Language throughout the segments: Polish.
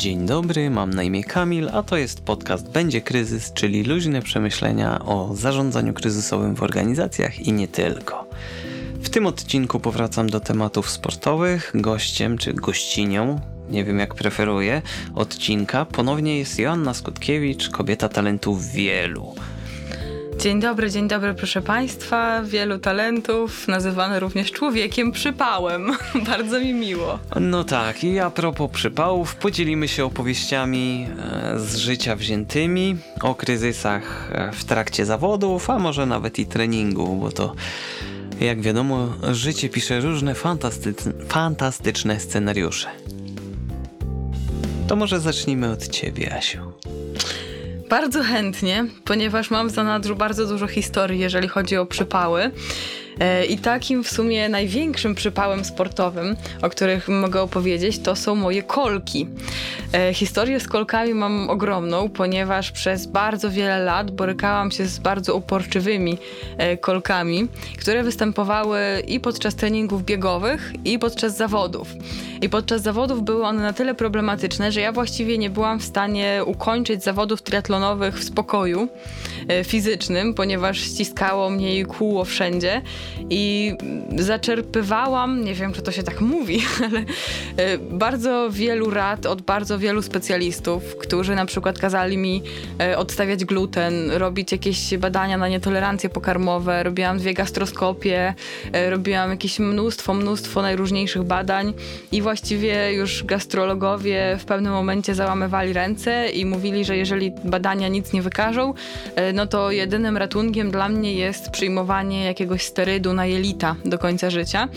Dzień dobry, mam na imię Kamil, a to jest podcast Będzie Kryzys, czyli luźne przemyślenia o zarządzaniu kryzysowym w organizacjach i nie tylko. W tym odcinku powracam do tematów sportowych. Gościem czy gościnią, nie wiem jak preferuję, odcinka ponownie jest Joanna Skutkiewicz, kobieta talentów wielu. Dzień dobry, dzień dobry, proszę Państwa. Wielu talentów, nazywany również człowiekiem przypałem. Bardzo mi miło. No tak, i a propos przypałów, podzielimy się opowieściami e, z życia wziętymi, o kryzysach e, w trakcie zawodów, a może nawet i treningu, bo to jak wiadomo, życie pisze różne fantastyczne, fantastyczne scenariusze. To może zacznijmy od ciebie, Asiu. Bardzo chętnie, ponieważ mam w zanadrzu bardzo dużo historii, jeżeli chodzi o przypały. E, I takim w sumie największym przypałem sportowym, o których mogę opowiedzieć, to są moje kolki. E, historię z kolkami mam ogromną, ponieważ przez bardzo wiele lat borykałam się z bardzo uporczywymi e, kolkami, które występowały i podczas treningów biegowych, i podczas zawodów. I podczas zawodów były one na tyle problematyczne, że ja właściwie nie byłam w stanie ukończyć zawodów triatlonowych w spokoju fizycznym, ponieważ ściskało mnie i kłuło wszędzie i zaczerpywałam, nie wiem czy to się tak mówi, ale e, bardzo wielu rad od bardzo wielu specjalistów, którzy na przykład kazali mi e, odstawiać gluten, robić jakieś badania na nietolerancje pokarmowe, robiłam dwie gastroskopie, e, robiłam jakieś mnóstwo, mnóstwo najróżniejszych badań i właściwie już gastrologowie w pewnym momencie załamywali ręce i mówili, że jeżeli badania nic nie wykażą, no to jedynym ratunkiem dla mnie jest przyjmowanie jakiegoś sterydu na jelita do końca życia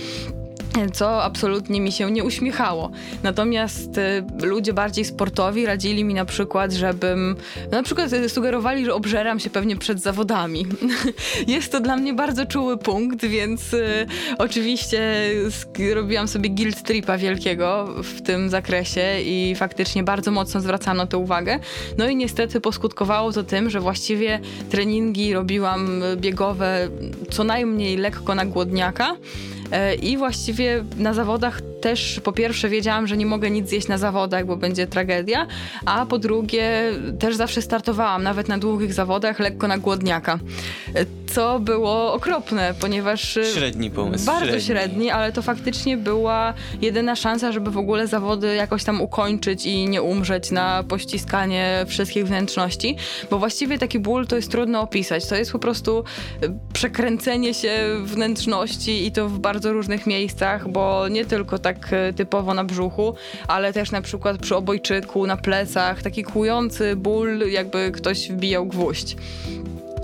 co absolutnie mi się nie uśmiechało. Natomiast y, ludzie bardziej sportowi radzili mi na przykład, żebym, na przykład sugerowali, że obżeram się pewnie przed zawodami. Jest to dla mnie bardzo czuły punkt, więc y, oczywiście robiłam sobie guilt tripa wielkiego w tym zakresie i faktycznie bardzo mocno zwracano tę uwagę. No i niestety poskutkowało to tym, że właściwie treningi robiłam biegowe co najmniej lekko na głodniaka, I właściwie na zawodach też po pierwsze wiedziałam, że nie mogę nic zjeść na zawodach, bo będzie tragedia, a po drugie też zawsze startowałam, nawet na długich zawodach, lekko na głodniaka. E, co było okropne, ponieważ... E, średni pomysł. Bardzo średni. średni, ale to faktycznie była jedyna szansa, żeby w ogóle zawody jakoś tam ukończyć i nie umrzeć na pościskanie wszystkich wnętrzności, bo właściwie taki ból to jest trudno opisać. To jest po prostu przekręcenie się wnętrzności i to w bardzo bardzo różnych miejscach, bo nie tylko tak e, typowo na brzuchu, ale też na przykład przy obojczyku, na plecach, taki kłujący ból, jakby ktoś wbijał gwóźdź.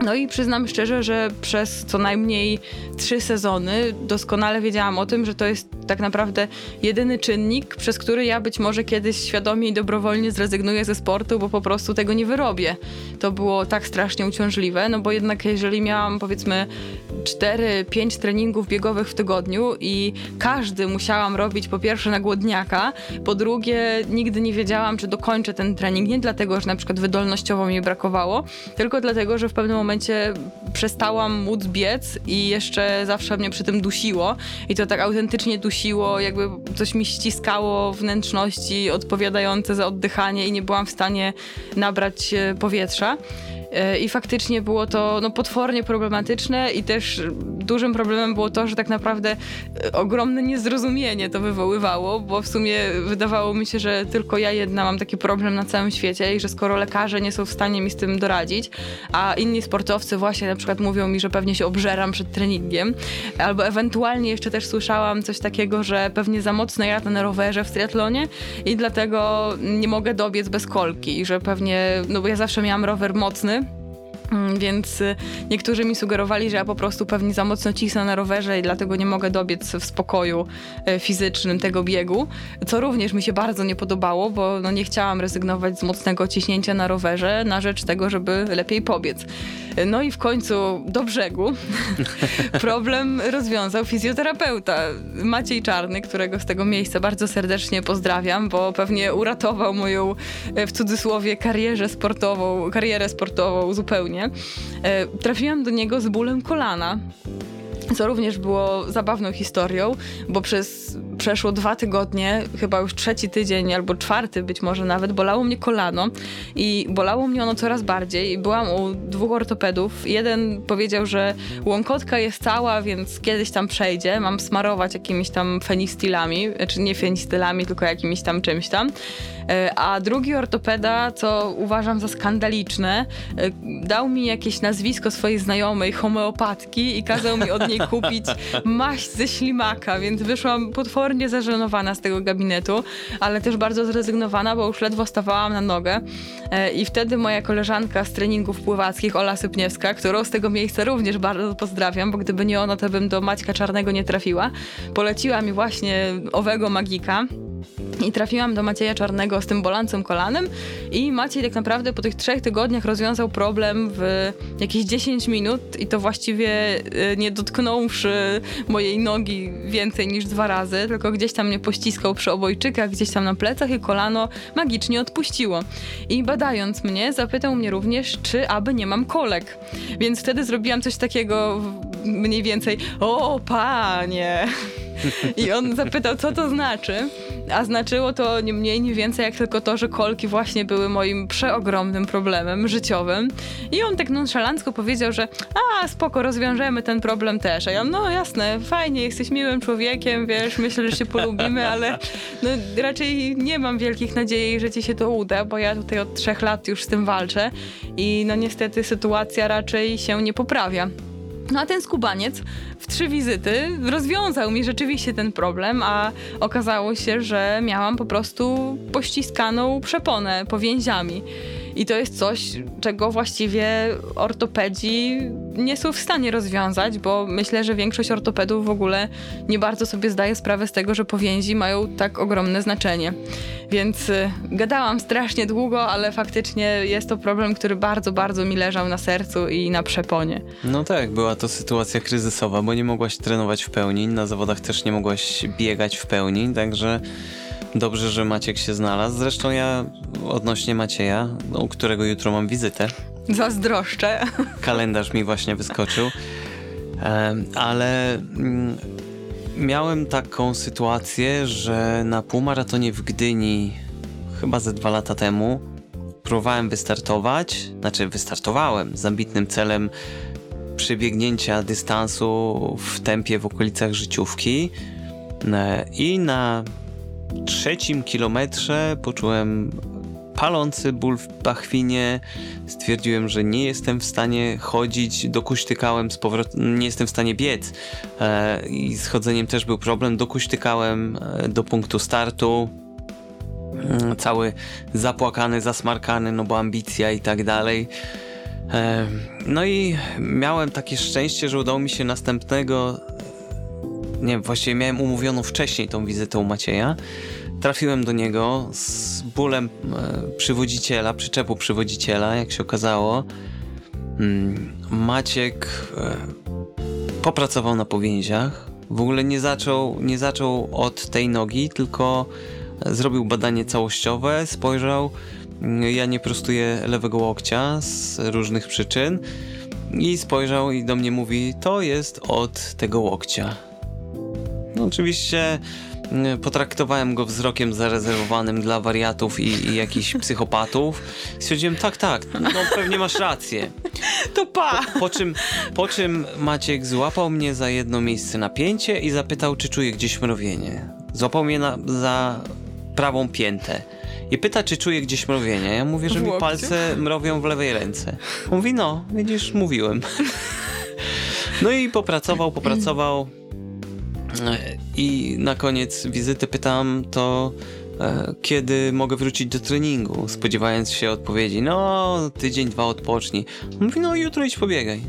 No i przyznam szczerze, że przez co najmniej trzy sezony doskonale wiedziałam o tym, że to jest tak naprawdę jedyny czynnik, przez który ja być może kiedyś świadomie i dobrowolnie zrezygnuję ze sportu, bo po prostu tego nie wyrobię. To było tak strasznie uciążliwe, no bo jednak jeżeli miałam powiedzmy 4-5 treningów biegowych w tygodniu i każdy musiałam robić po pierwsze na głodniaka, po drugie nigdy nie wiedziałam, czy dokończę ten trening, nie dlatego, że na przykład wydolnościowo mi brakowało, tylko dlatego, że w pewnym momencie przestałam móc biec i jeszcze zawsze mnie przy tym dusiło i to tak autentycznie dusiło, jakby coś mi ściskało wnętrzności odpowiadające za oddychanie i nie byłam w stanie nabrać e, powietrza. E, I faktycznie było to no, potwornie problematyczne i też dużym problemem było to, że tak naprawdę e, ogromne niezrozumienie to wywoływało, bo w sumie wydawało mi się, że tylko ja jedna mam taki problem na całym świecie i że skoro lekarze nie są w stanie mi z tym doradzić, a inni sportowcy właśnie na przykład mówią mi, że pewnie się obżeram przed treningiem, albo ewentualnie jeszcze też słyszałam coś takiego, że pewnie za mocno jadę na rowerze w triatlonie i dlatego nie mogę dobiec bez kolki, że pewnie, no bo ja zawsze miałam rower mocny, więc y, niektórzy mi sugerowali, że ja po prostu pewnie za mocno cisnę na rowerze i dlatego nie mogę dobiec w spokoju y, fizycznym tego biegu, co również mi się bardzo nie podobało, bo no nie chciałam rezygnować z mocnego ciśnięcia na rowerze na rzecz tego, żeby lepiej pobiec. No i w końcu do brzegu problem rozwiązał fizjoterapeuta Maciej Czarny, którego z tego miejsca bardzo serdecznie pozdrawiam, bo pewnie uratował moją y, w cudzysłowie karierę sportową, karierę sportową zupełnie. E, trafiłam do niego z bólem kolana. Co również było zabawną historią, bo przez przeszło dwa tygodnie, chyba już trzeci tydzień albo czwarty być może nawet, bolało mnie kolano i bolało mnie ono coraz bardziej. Byłam u dwóch ortopedów. Jeden powiedział, że łąkotka jest cała, więc kiedyś tam przejdzie. Mam smarować jakimiś tam fenistilami, czy znaczy nie fenistilami, tylko jakimiś tam czymś tam. E, a drugi ortopeda, co uważam za skandaliczne, e, dał mi jakieś nazwisko swojej znajomej, homeopatki i kazał mi od kupić maść ze ślimaka, więc wyszłam potwornie zażenowana z tego gabinetu, ale też bardzo zrezygnowana, bo już ledwo stawałam na nogę. E, I wtedy moja koleżanka z treningów pływackich, Ola Sypniewska, którą z tego miejsca również bardzo pozdrawiam, bo gdyby nie ona, to bym do Maćka Czarnego nie trafiła, poleciła mi właśnie owego magika. I trafiłam do Macieja Czarnego z tym bolancem kolanem i Maciej tak naprawdę po tych trzech tygodniach rozwiązał problem w jakieś 10 minut i to właściwie e, nie dotknąwszy mojej nogi więcej niż dwa razy, tylko gdzieś tam mnie pościskał przy obojczykach, gdzieś tam na plecach i kolano magicznie odpuściło. I badając mnie, zapytał mnie również, czy aby nie mam kolek. Więc wtedy zrobiłam coś takiego mniej więcej, o panie... I on zapytał, co to znaczy, a znaczyło to nie mniej, nie więcej jak tylko to, że kolki właśnie były moim przeogromnym problemem życiowym. I on tak nonszalancko powiedział, że a, spoko, rozwiążemy ten problem też. A ja, no jasne, fajnie, jesteś miłym człowiekiem, wiesz, myślę, że się polubimy, ale no, raczej nie mam wielkich nadziei, że ci się to uda, bo ja tutaj od trzech lat już z tym walczę i no niestety sytuacja raczej się nie poprawia. No a ten skubaniec w trzy wizyty rozwiązał mi rzeczywiście ten problem, a okazało się, że miałam po prostu pościskaną przeponę powięziami. I to jest coś, czego właściwie ortopedzi nie są w stanie rozwiązać, bo myślę, że większość ortopedów w ogóle nie bardzo sobie zdaje sprawę z tego, że powięzi mają tak ogromne znaczenie. Więc y, gadałam strasznie długo, ale faktycznie jest to problem, który bardzo, bardzo mi leżał na sercu i na przeponie. No tak, była to sytuacja kryzysowa, bo nie mogłaś trenować w pełni, na zawodach też nie mogłaś biegać w pełni, także Dobrze, że Maciek się znalazł. Zresztą ja odnośnie Macieja, u którego jutro mam wizytę. Zazdroszczę. Kalendarz mi właśnie wyskoczył. Ale mm, miałem taką sytuację, że na półmaratonie w Gdyni chyba ze dwa lata temu próbowałem wystartować, znaczy wystartowałem z ambitnym celem przebiegnięcia dystansu w tempie w okolicach życiówki e, i na trzecim kilometrze poczułem palący ból w pachwinie. Stwierdziłem, że nie jestem w stanie chodzić, dokuśtykałem z powrotem, nie jestem w stanie biec e, i z chodzeniem też był problem. Dokuśtykałem e, do punktu startu, mm, cały zapłakany, zasmarkany, no bo ambicja i tak dalej. E, no i miałem takie szczęście, że udało mi się następnego nie właściwie miałem umówioną wcześniej tą wizytę u Macieja. Trafiłem do niego z bólem e, przywodziciela, przyczepu przywodziciela, jak się okazało. Mm, Maciek e, popracował na powięziach. W ogóle nie zaczął, nie zaczął od tej nogi, tylko zrobił badanie całościowe, spojrzał. Mm, ja nie prostuję lewego łokcia z różnych przyczyn. I spojrzał i do mnie mówi: To jest od tego łokcia. No, oczywiście mm, potraktowałem go wzrokiem zarezerwowanym dla wariatów i, i jakichś psychopatów. Stwierdziłem, tak, tak, no pewnie masz rację. To pa! Po, po, czym, po czym Maciek złapał mnie za jedno miejsce napięcie i zapytał, czy czuję gdzieś mrowienie. Złapał mnie na, za prawą piętę. I pyta, czy czuję gdzieś mrowienie. Ja mówię, że mi palce mrowią w lewej ręce. On mówi, no, widzisz, mówiłem. No i popracował, popracował i na koniec wizyty pytam to, e, kiedy mogę wrócić do treningu, spodziewając się odpowiedzi, no tydzień, dwa odpocznij. Mówi, no jutro idź pobiegaj.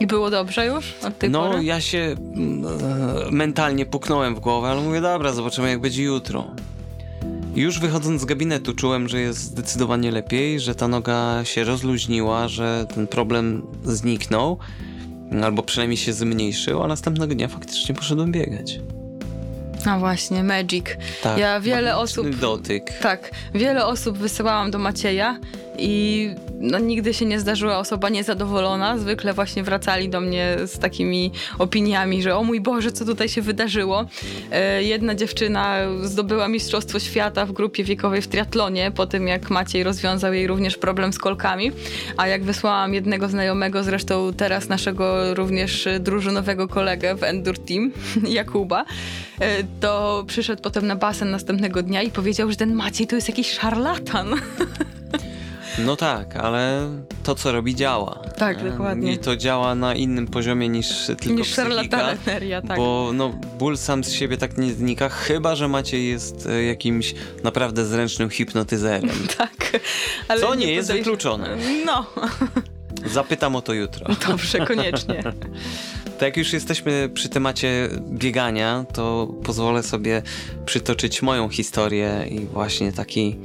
I było dobrze już od tej no, pory? ja się e, mentalnie puknąłem w głowę, ale mówię, dobra, zobaczymy jak będzie jutro. Już wychodząc z gabinetu czułem, że jest zdecydowanie lepiej, że ta noga się rozluźniła, że ten problem zniknął albo przynajmniej się zmniejszył, a następnego dnia faktycznie poszedłem biegać. A właśnie, Magic. Tak, ja wiele osób. dotyk. Tak, wiele osób wysyłałam do Macieja i no, nigdy się nie zdarzyła osoba niezadowolona. Zwykle właśnie wracali do mnie z takimi opiniami, że o mój Boże, co tutaj się wydarzyło. E, jedna dziewczyna zdobyła Mistrzostwo Świata w grupie wiekowej w triatlonie, po tym jak Maciej rozwiązał jej również problem z kolkami, a jak wysłałam jednego znajomego, zresztą teraz naszego również drużynowego kolegę w Endur Team, Jakuba, e, to przyszedł potem na basen następnego dnia i powiedział, że ten Maciej to jest jakiś szarlatan. No tak, ale to, co robi, działa. Tak, dokładnie. I to działa na innym poziomie niż tylko Niż psychika. tak. Bo no, ból sam z siebie tak nie znika, chyba że Maciej jest e, jakimś naprawdę zręcznym hipnotyzerem. Tak. Ale Co nie jest podejrz- wykluczone. No, Zapytam o to jutro. dobrze, koniecznie. To jak już jesteśmy przy temacie biegania, to pozwolę sobie przytoczyć moją historię i właśnie taki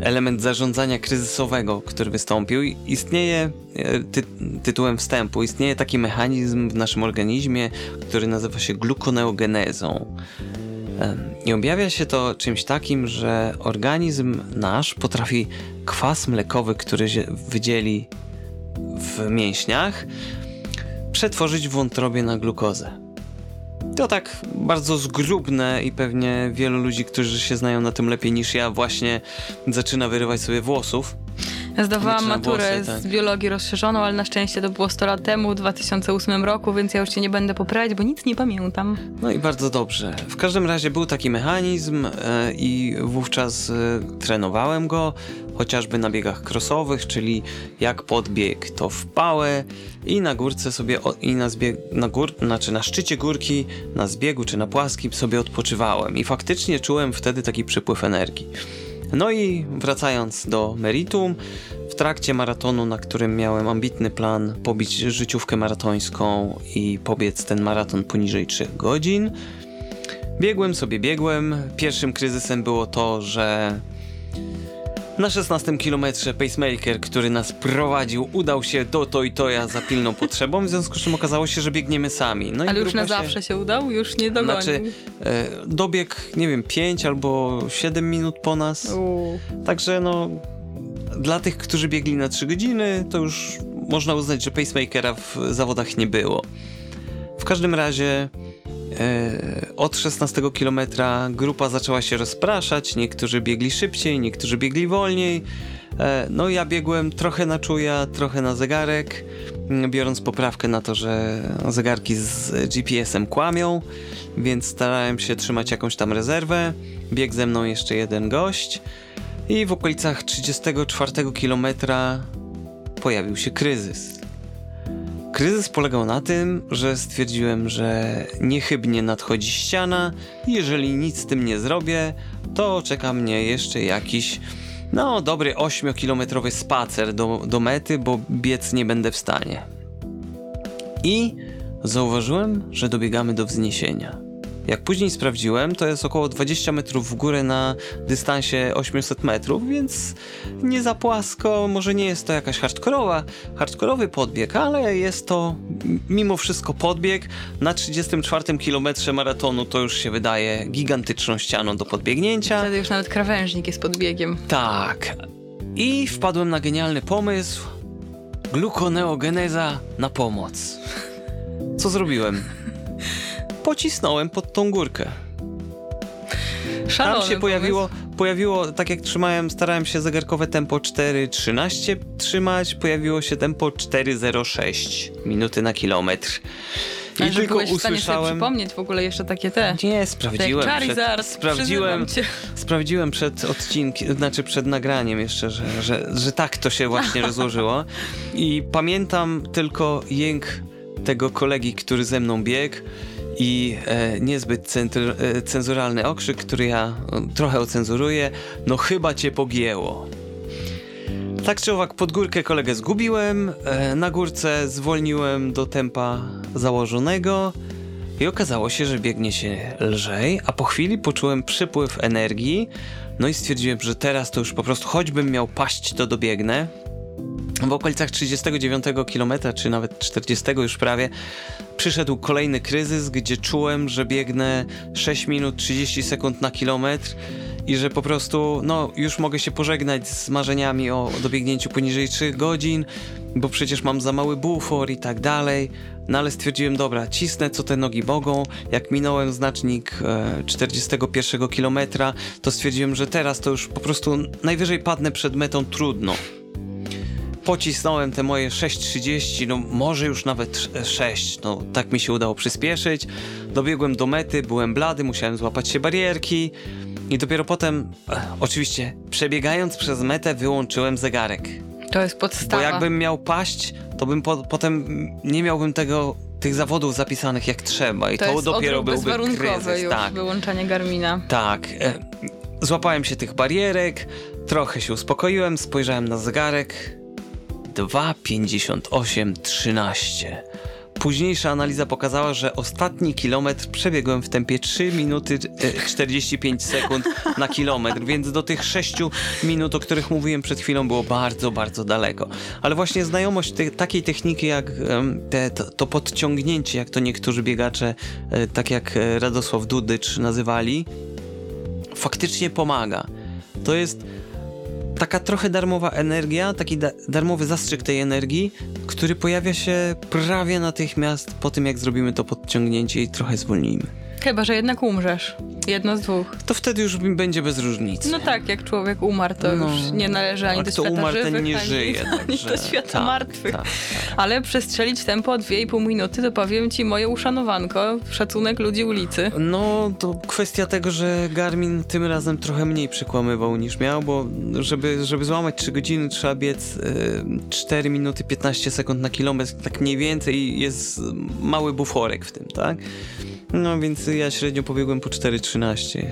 element zarządzania kryzysowego, który wystąpił. Istnieje, e, ty, tytułem wstępu, istnieje taki mechanizm w naszym organizmie, który nazywa się glukoneogenezą. I objawia się to czymś takim, że organizm nasz potrafi kwas mlekowy, który wydzieli w mięśniach, przetworzyć w wątrobie na glukozę. To tak bardzo zgrubne i pewnie wielu ludzi, którzy się znają na tym lepiej niż ja, właśnie zaczyna wyrywać sobie włosów. Ja zdawałam Liczne maturę włosy, tak. z biologii rozszerzoną, ale na szczęście to było 100 lat temu, w 2008 roku, więc ja już się nie będę poprawiać, bo nic nie pamiętam. No i bardzo dobrze. W każdym razie był taki mechanizm e, i wówczas e, trenowałem go, chociażby na biegach crossowych, czyli jak podbieg to w pałę i na górce sobie, o, i na, zbieg, na, gór, znaczy na szczycie górki, na zbiegu czy na płaskim sobie odpoczywałem i faktycznie czułem wtedy taki przypływ energii. No i wracając do meritum, w trakcie maratonu, na którym miałem ambitny plan pobić życiówkę maratońską i pobiec ten maraton poniżej 3 godzin, biegłem sobie, biegłem. Pierwszym kryzysem było to, że na 16 kilometrze pacemaker, który nas prowadził, udał się do to i toja za pilną potrzebą, w związku z czym okazało się, że biegniemy sami. No i Ale już na zawsze się udał? Już nie dogonił? Znaczy, e, dobieg, nie wiem, 5 albo 7 minut po nas. Uuu. Także no, dla tych, którzy biegli na 3 godziny, to już można uznać, że pacemakera w zawodach nie było. W każdym razie od 16 kilometra grupa zaczęła się rozpraszać, niektórzy biegli szybciej, niektórzy biegli wolniej. E, no ja biegłem trochę na czuja, trochę na zegarek, m, biorąc poprawkę na to, że zegarki z GPS-em kłamią, więc starałem się trzymać jakąś tam rezerwę. Biegł ze mną jeszcze jeden gość i w okolicach 34 kilometra pojawił się kryzys. Kryzys polegał na tym, że stwierdziłem, że niechybnie nadchodzi ściana jeżeli nic z tym nie zrobię, to czeka mnie jeszcze jakiś, no dobry 8-kilometrowy spacer do, do mety, bo biec nie będę w stanie. I zauważyłem, że dobiegamy do wzniesienia. Jak później sprawdziłem, to jest około 20 metrów w górę na dystansie 800 metrów, więc nie za płasko, może nie jest to jakaś hardkorowa, hardkorowy podbieg, ale jest to mimo wszystko podbieg. Na 34 kilometrze maratonu to już się wydaje gigantyczną ścianą do podbiegnięcia. Wtedy już nawet krawężnik jest pod biegiem. Tak. I wpadłem na genialny pomysł. Glukoneogeneza na pomoc. Co zrobiłem? Pocisnąłem pod tą górkę. Szalony Tam się pojawiło, pojawiło, tak jak trzymałem, starałem się zegarkowe tempo 4.13 trzymać, pojawiło się tempo 4.06 minuty na kilometr. I Ale tylko byłeś w stanie sobie usłyszałem... przypomnieć w ogóle jeszcze takie te. Nie, sprawdziłem. Przed, sprawdziłem, sprawdziłem przed odcinkiem, znaczy przed nagraniem jeszcze, że, że, że tak to się właśnie rozłożyło. I pamiętam tylko jęk tego kolegi, który ze mną biegł i e, niezbyt centr, e, cenzuralny okrzyk, który ja e, trochę ocenzuruję. No chyba cię pogięło. Tak czy owak, pod górkę kolegę zgubiłem, e, na górce zwolniłem do tempa założonego i okazało się, że biegnie się lżej, a po chwili poczułem przypływ energii, no i stwierdziłem, że teraz to już po prostu choćbym miał paść, to dobiegnę. W okolicach 39 km, czy nawet 40 już prawie, przyszedł kolejny kryzys, gdzie czułem, że biegnę 6 minut 30 sekund na kilometr i że po prostu, no, już mogę się pożegnać z marzeniami o dobiegnięciu poniżej 3 godzin, bo przecież mam za mały bufor i tak dalej. No ale stwierdziłem, dobra, cisnę co te nogi mogą. Jak minąłem znacznik e, 41 kilometra, to stwierdziłem, że teraz to już po prostu najwyżej padnę przed metą trudno. Pocisnąłem te moje 6.30, no może już nawet 6, no tak mi się udało przyspieszyć. Dobiegłem do mety, byłem blady, musiałem złapać się barierki i dopiero potem, e, oczywiście, przebiegając przez metę, wyłączyłem zegarek. To jest podstawa. Bo jakbym miał paść, to bym po, potem nie miałbym tego, tych zawodów zapisanych jak trzeba i to, to, dopiero byłby kryzys. już, tak, wyłączanie Garmina. tak. E, złapałem się tych barierek, trochę się uspokoiłem, spojrzałem na zegarek. 2.58.13. Późniejsza analiza pokazała, że ostatni kilometr przebiegłem w tempie 3 minuty e, 45 sekund na kilometr, więc do tych 6 minut, o których mówiłem przed chwilą, było bardzo, bardzo daleko. Ale właśnie znajomość te, takiej techniki jak te, to, to podciągnięcie, jak to niektórzy biegacze, e, tak jak e, Radosław Dudycz nazywali, faktycznie pomaga. To jest taka trochę darmowa energia, taki da darmowy zastrzyk tej energii, który pojawia się prawie natychmiast po tym, jak zrobimy to podciągnięcie i trochę zwolnimy. Chyba, że jednak umrzesz. Jedno z dwóch. To wtedy już będzie bez różnicy. No tak, jak człowiek umarł, to No. już nie należy ani A do świata umarł, ten żywych, nie ani, żyje, ani także- do świata tak, martwych. tak, tak. Ale przestrzelić tempo o 2,5 minuty, to powiem ci moje uszanowanko, szacunek ludzi ulicy. No, to kwestia tego, że Garmin tym razem trochę mniej przekłamywał niż miał, bo żeby, żeby złamać 3 godziny trzeba biec y, 4 minuty 15 sekund na kilometr, tak mniej więcej i jest mały buforek w tym, tak? No więc ja średnio pobiegłem po 4,13.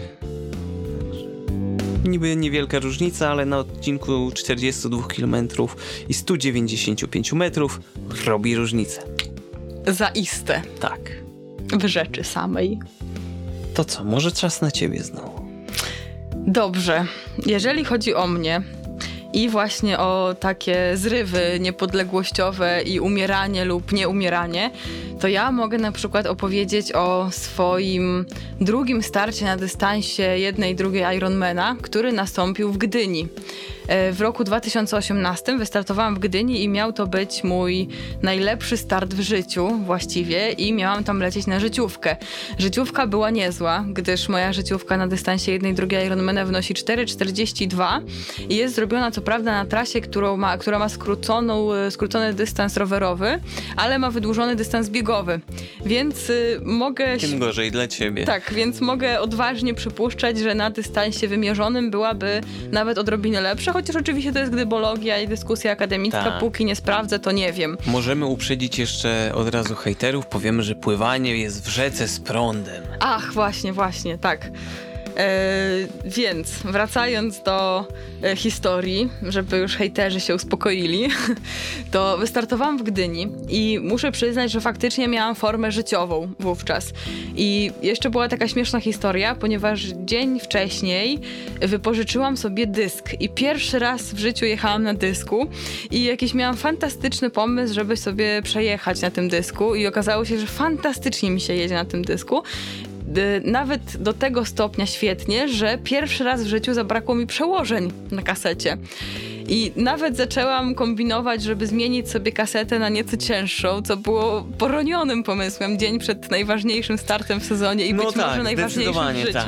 Niby niewielka różnica, ale na odcinku 42 km i 195 metrów robi różnicę. Zaiste. Tak. W rzeczy samej. To co, może czas na ciebie znowu? Dobrze. Jeżeli chodzi o mnie i właśnie o takie zrywy niepodległościowe i umieranie lub nieumieranie, to ja mogę na przykład opowiedzieć o swoim drugim starcie na dystansie jednej i drugiej Ironmana, który nastąpił w Gdyni. E, W roku 2018 wystartowałam w Gdyni i miał to być mój najlepszy start w życiu właściwie i miałam tam lecieć na życiówkę. Życiówka była niezła, gdyż moja życiówka na dystansie jednej drugiej Ironmana wynosi 4,42 i jest zrobiona co prawda na trasie, którą ma, która ma skróconą, e, skrócony dystans rowerowy, ale ma wydłużony dystans biegowy. Więc y, mogę... Tym gorzej dla ciebie. Tak, więc mogę odważnie przypuszczać, że na dystansie wymierzonym byłaby nawet odrobinę lepsza, chociaż oczywiście to jest gdybologia i dyskusja akademicka, Tak. póki nie sprawdzę, to nie wiem. Możemy uprzedzić jeszcze od razu hejterów, powiemy, że pływanie jest w rzece z prądem. Ach, właśnie, właśnie, tak. E, więc wracając do e, historii, żeby już hejterzy się uspokoili, to wystartowałam w Gdyni i muszę przyznać, że faktycznie miałam formę życiową wówczas. I jeszcze była taka śmieszna historia, ponieważ dzień wcześniej wypożyczyłam sobie dysk i pierwszy raz w życiu jechałam na dysku i jakiś miałam fantastyczny pomysł, żeby sobie przejechać na tym dysku i okazało się, że fantastycznie mi się jedzie na tym dysku nawet do tego stopnia świetnie, że pierwszy raz w życiu zabrakło mi przełożeń na kasecie. I nawet zaczęłam kombinować, żeby zmienić sobie kasetę na nieco cięższą, co było poronionym pomysłem dzień przed najważniejszym startem w sezonie i No być tak, może najważniejszym w życiu. tak.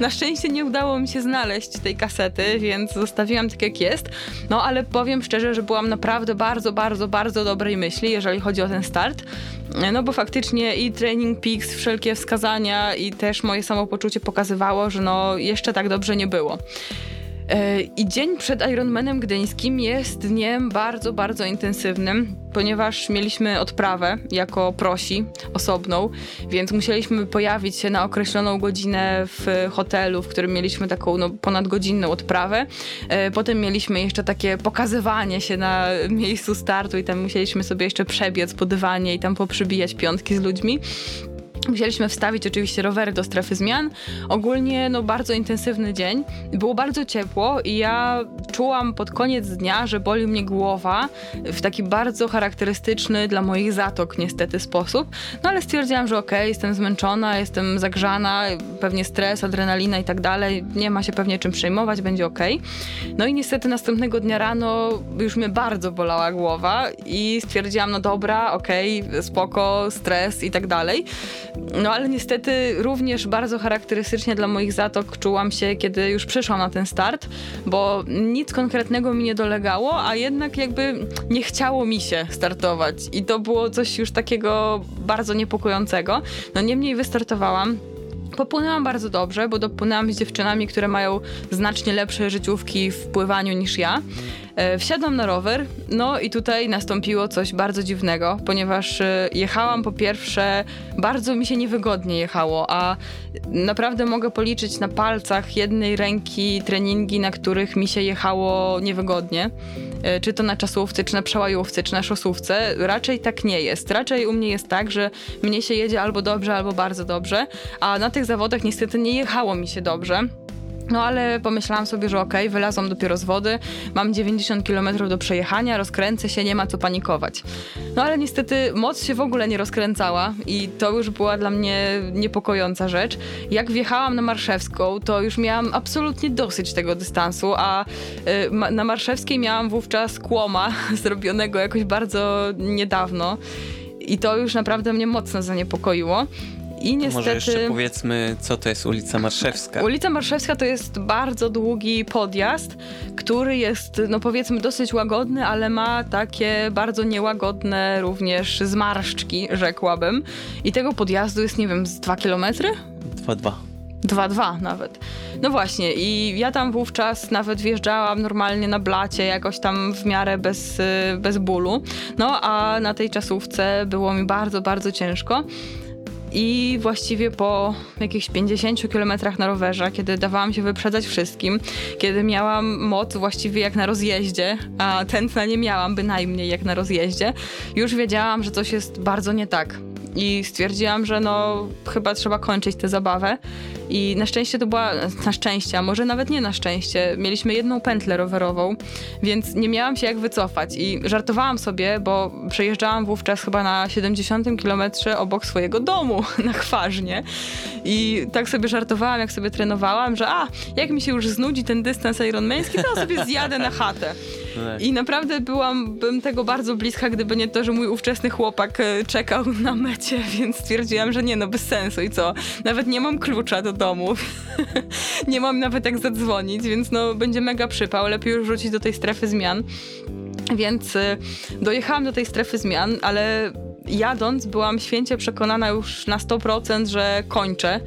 Na szczęście nie udało mi się znaleźć tej kasety, więc zostawiłam tak jak jest. No ale powiem szczerze, że byłam naprawdę bardzo, bardzo, bardzo dobrej myśli, jeżeli chodzi o ten start. No bo faktycznie i Training Peaks, wszelkie wskazania i też moje samopoczucie pokazywało, że no jeszcze tak dobrze nie było. I dzień przed Ironmanem Gdyńskim jest dniem bardzo, bardzo intensywnym, ponieważ mieliśmy odprawę jako prosi osobną, więc musieliśmy pojawić się na określoną godzinę w hotelu, w którym mieliśmy taką no, ponadgodzinną odprawę. E, Potem mieliśmy jeszcze takie pokazywanie się na miejscu startu i tam musieliśmy sobie jeszcze przebiec po dywanie i tam poprzybijać piątki z ludźmi. Musieliśmy wstawić oczywiście rowery do strefy zmian. Ogólnie no, bardzo intensywny dzień. Było bardzo ciepło i ja czułam pod koniec dnia, że boli mnie głowa w taki bardzo charakterystyczny dla moich zatok niestety sposób. No ale stwierdziłam, że okej, okay, jestem zmęczona, jestem zagrzana, pewnie stres, adrenalina i tak dalej. Nie ma się pewnie czym przejmować, będzie okej. Okay. No i niestety następnego dnia rano już mnie bardzo bolała głowa i stwierdziłam, no dobra, okej, okay, spoko, stres i tak dalej. No ale niestety również bardzo charakterystycznie dla moich zatok czułam się, kiedy już przyszłam na ten start, bo nic konkretnego mi nie dolegało, a jednak jakby nie chciało mi się startować. I to było coś już takiego bardzo niepokojącego. No niemniej wystartowałam. Popłynęłam bardzo dobrze, bo dopłynęłam z dziewczynami, które mają znacznie lepsze życiówki w pływaniu niż ja. E, wsiadłam na rower, no i tutaj nastąpiło coś bardzo dziwnego, ponieważ e, jechałam po pierwsze, bardzo mi się niewygodnie jechało, a naprawdę mogę policzyć na palcach jednej ręki treningi, na których mi się jechało niewygodnie. E, czy to na czasówce, czy na przełajówce, czy na szosówce. Raczej tak nie jest. Raczej u mnie jest tak, że mnie się jedzie albo dobrze, albo bardzo dobrze, a na tych zawodach niestety nie jechało mi się dobrze. No ale pomyślałam sobie, że okej, okay, wylazłam dopiero z wody, mam 90 km do przejechania, rozkręcę się, nie ma co panikować. No ale niestety moc się w ogóle nie rozkręcała i to już była dla mnie niepokojąca rzecz. Jak wjechałam na Marszewską, to już miałam absolutnie dosyć tego dystansu, a y, na Marszewskiej miałam wówczas kłoma zrobionego jakoś bardzo niedawno. I to już naprawdę mnie mocno zaniepokoiło. I niestety... Może jeszcze powiedzmy, co to jest ulica Marszewska. Ulica Marszewska to jest bardzo długi podjazd, który jest, no powiedzmy, dosyć łagodny, ale ma takie bardzo niełagodne również zmarszczki, rzekłabym. I tego podjazdu jest, nie wiem, z dwa kilometry? Dwa, dwa. Dwa, dwa nawet. No właśnie, i ja tam wówczas nawet wjeżdżałam normalnie na blacie, jakoś tam w miarę bez, bez bólu. No a na tej czasówce było mi bardzo, bardzo ciężko. I właściwie po jakichś 50 kilometrach na rowerze, kiedy dawałam się wyprzedzać wszystkim, kiedy miałam moc właściwie jak na rozjeździe, a tętna nie miałam bynajmniej jak na rozjeździe, już wiedziałam, że coś jest bardzo nie tak i stwierdziłam, że no chyba trzeba kończyć tę zabawę. I na szczęście to była, na szczęście, a może nawet nie na szczęście, mieliśmy jedną pętlę rowerową, więc nie miałam się jak wycofać i żartowałam sobie, bo przejeżdżałam wówczas chyba na 70 kilometrze obok swojego domu na Chważnie i tak sobie żartowałam, jak sobie trenowałam, że a, jak mi się już znudzi ten dystans ironmański, to sobie zjadę na chatę. Tak. I naprawdę byłam bym tego bardzo bliska, gdyby nie to, że mój ówczesny chłopak e, czekał na mecie, więc stwierdziłam, że nie, no bez sensu i co. Nawet nie mam klucza do domu. nie mam nawet jak zadzwonić, więc no będzie mega przypał. Lepiej już wrócić do tej strefy zmian. Więc e, dojechałam do tej strefy zmian, ale jadąc byłam święcie przekonana już na 100%, że kończę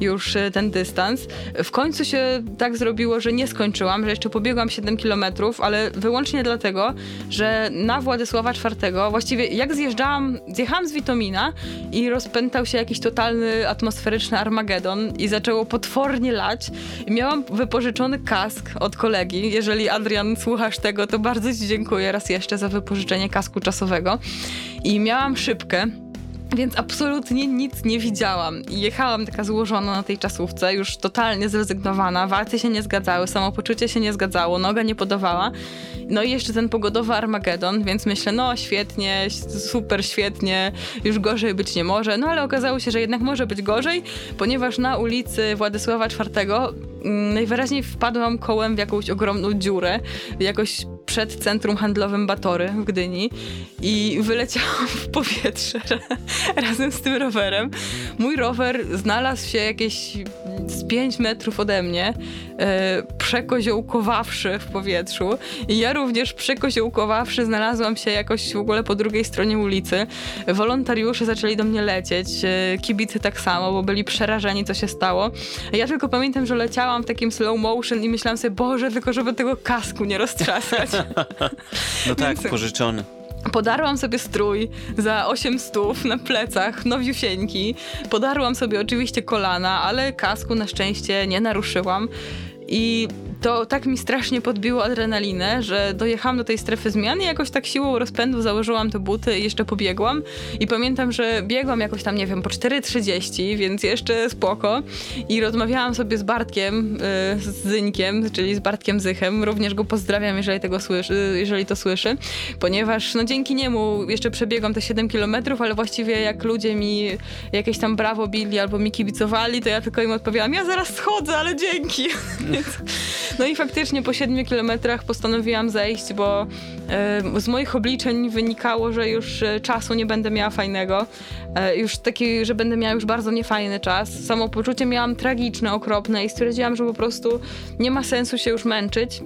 już y, ten dystans. W końcu się tak zrobiło, że nie skończyłam, że jeszcze pobiegłam 7 kilometrów, ale wyłącznie dlatego, że na Władysława IV, właściwie jak zjeżdżałam, zjechałam z Witomina i rozpętał się jakiś totalny atmosferyczny Armagedon i zaczęło potwornie lać. I miałam wypożyczony kask od kolegi. Jeżeli Adrian słuchasz tego, to bardzo ci dziękuję raz jeszcze za wypożyczenie kasku czasowego. I miałam szybkę, więc absolutnie nic nie widziałam. Jechałam taka złożona na tej czasówce, już totalnie zrezygnowana. Walce się nie zgadzały, samopoczucie się nie zgadzało, noga nie podawała. No i jeszcze ten pogodowy Armagedon, więc myślę, no świetnie, super świetnie, już gorzej być nie może. No ale okazało się, że jednak może być gorzej, ponieważ na ulicy Władysława IV mm, najwyraźniej wpadłam kołem w jakąś ogromną dziurę, jakoś przed centrum handlowym Batory w Gdyni i wyleciałam w powietrze razem z tym rowerem. Mój rower znalazł się jakieś z 5 metrów ode mnie, e, przekoziołkowawszy w powietrzu i ja również przekoziołkowawszy znalazłam się jakoś w ogóle po drugiej stronie ulicy. Wolontariusze zaczęli do mnie lecieć, e, kibice tak samo, bo byli przerażeni, co się stało. Ja tylko pamiętam, że leciałam w takim slow motion i myślałam sobie, Boże, tylko żeby tego kasku nie roztrzaskać. no tak, Więc... pożyczony. Podarłam sobie strój za 8 stów na plecach, nowiusieńki. Podarłam sobie oczywiście kolana, ale kasku na szczęście nie naruszyłam. I to tak mi strasznie podbiło adrenalinę, że dojechałam do tej strefy zmian i jakoś tak siłą rozpędu założyłam te buty i jeszcze pobiegłam. I pamiętam, że biegłam jakoś tam, nie wiem, po 4.30, więc jeszcze spoko. I rozmawiałam sobie z Bartkiem, yy, z Zyńkiem, czyli z Bartkiem Zychem. Również go pozdrawiam, jeżeli tego słyszy, jeżeli to słyszy, ponieważ no dzięki niemu jeszcze przebiegłam te 7 kilometrów, ale właściwie jak ludzie mi jakieś tam brawo bili albo mi kibicowali, to ja tylko im odpowiadałam, ja zaraz schodzę, ale dzięki. no i faktycznie po 7 kilometrach postanowiłam zejść, bo e, z moich obliczeń wynikało, że już e, czasu nie będę miała fajnego. E, już taki, że będę miała już bardzo niefajny czas. Samopoczucie miałam tragiczne, okropne i stwierdziłam, że po prostu nie ma sensu się już męczyć.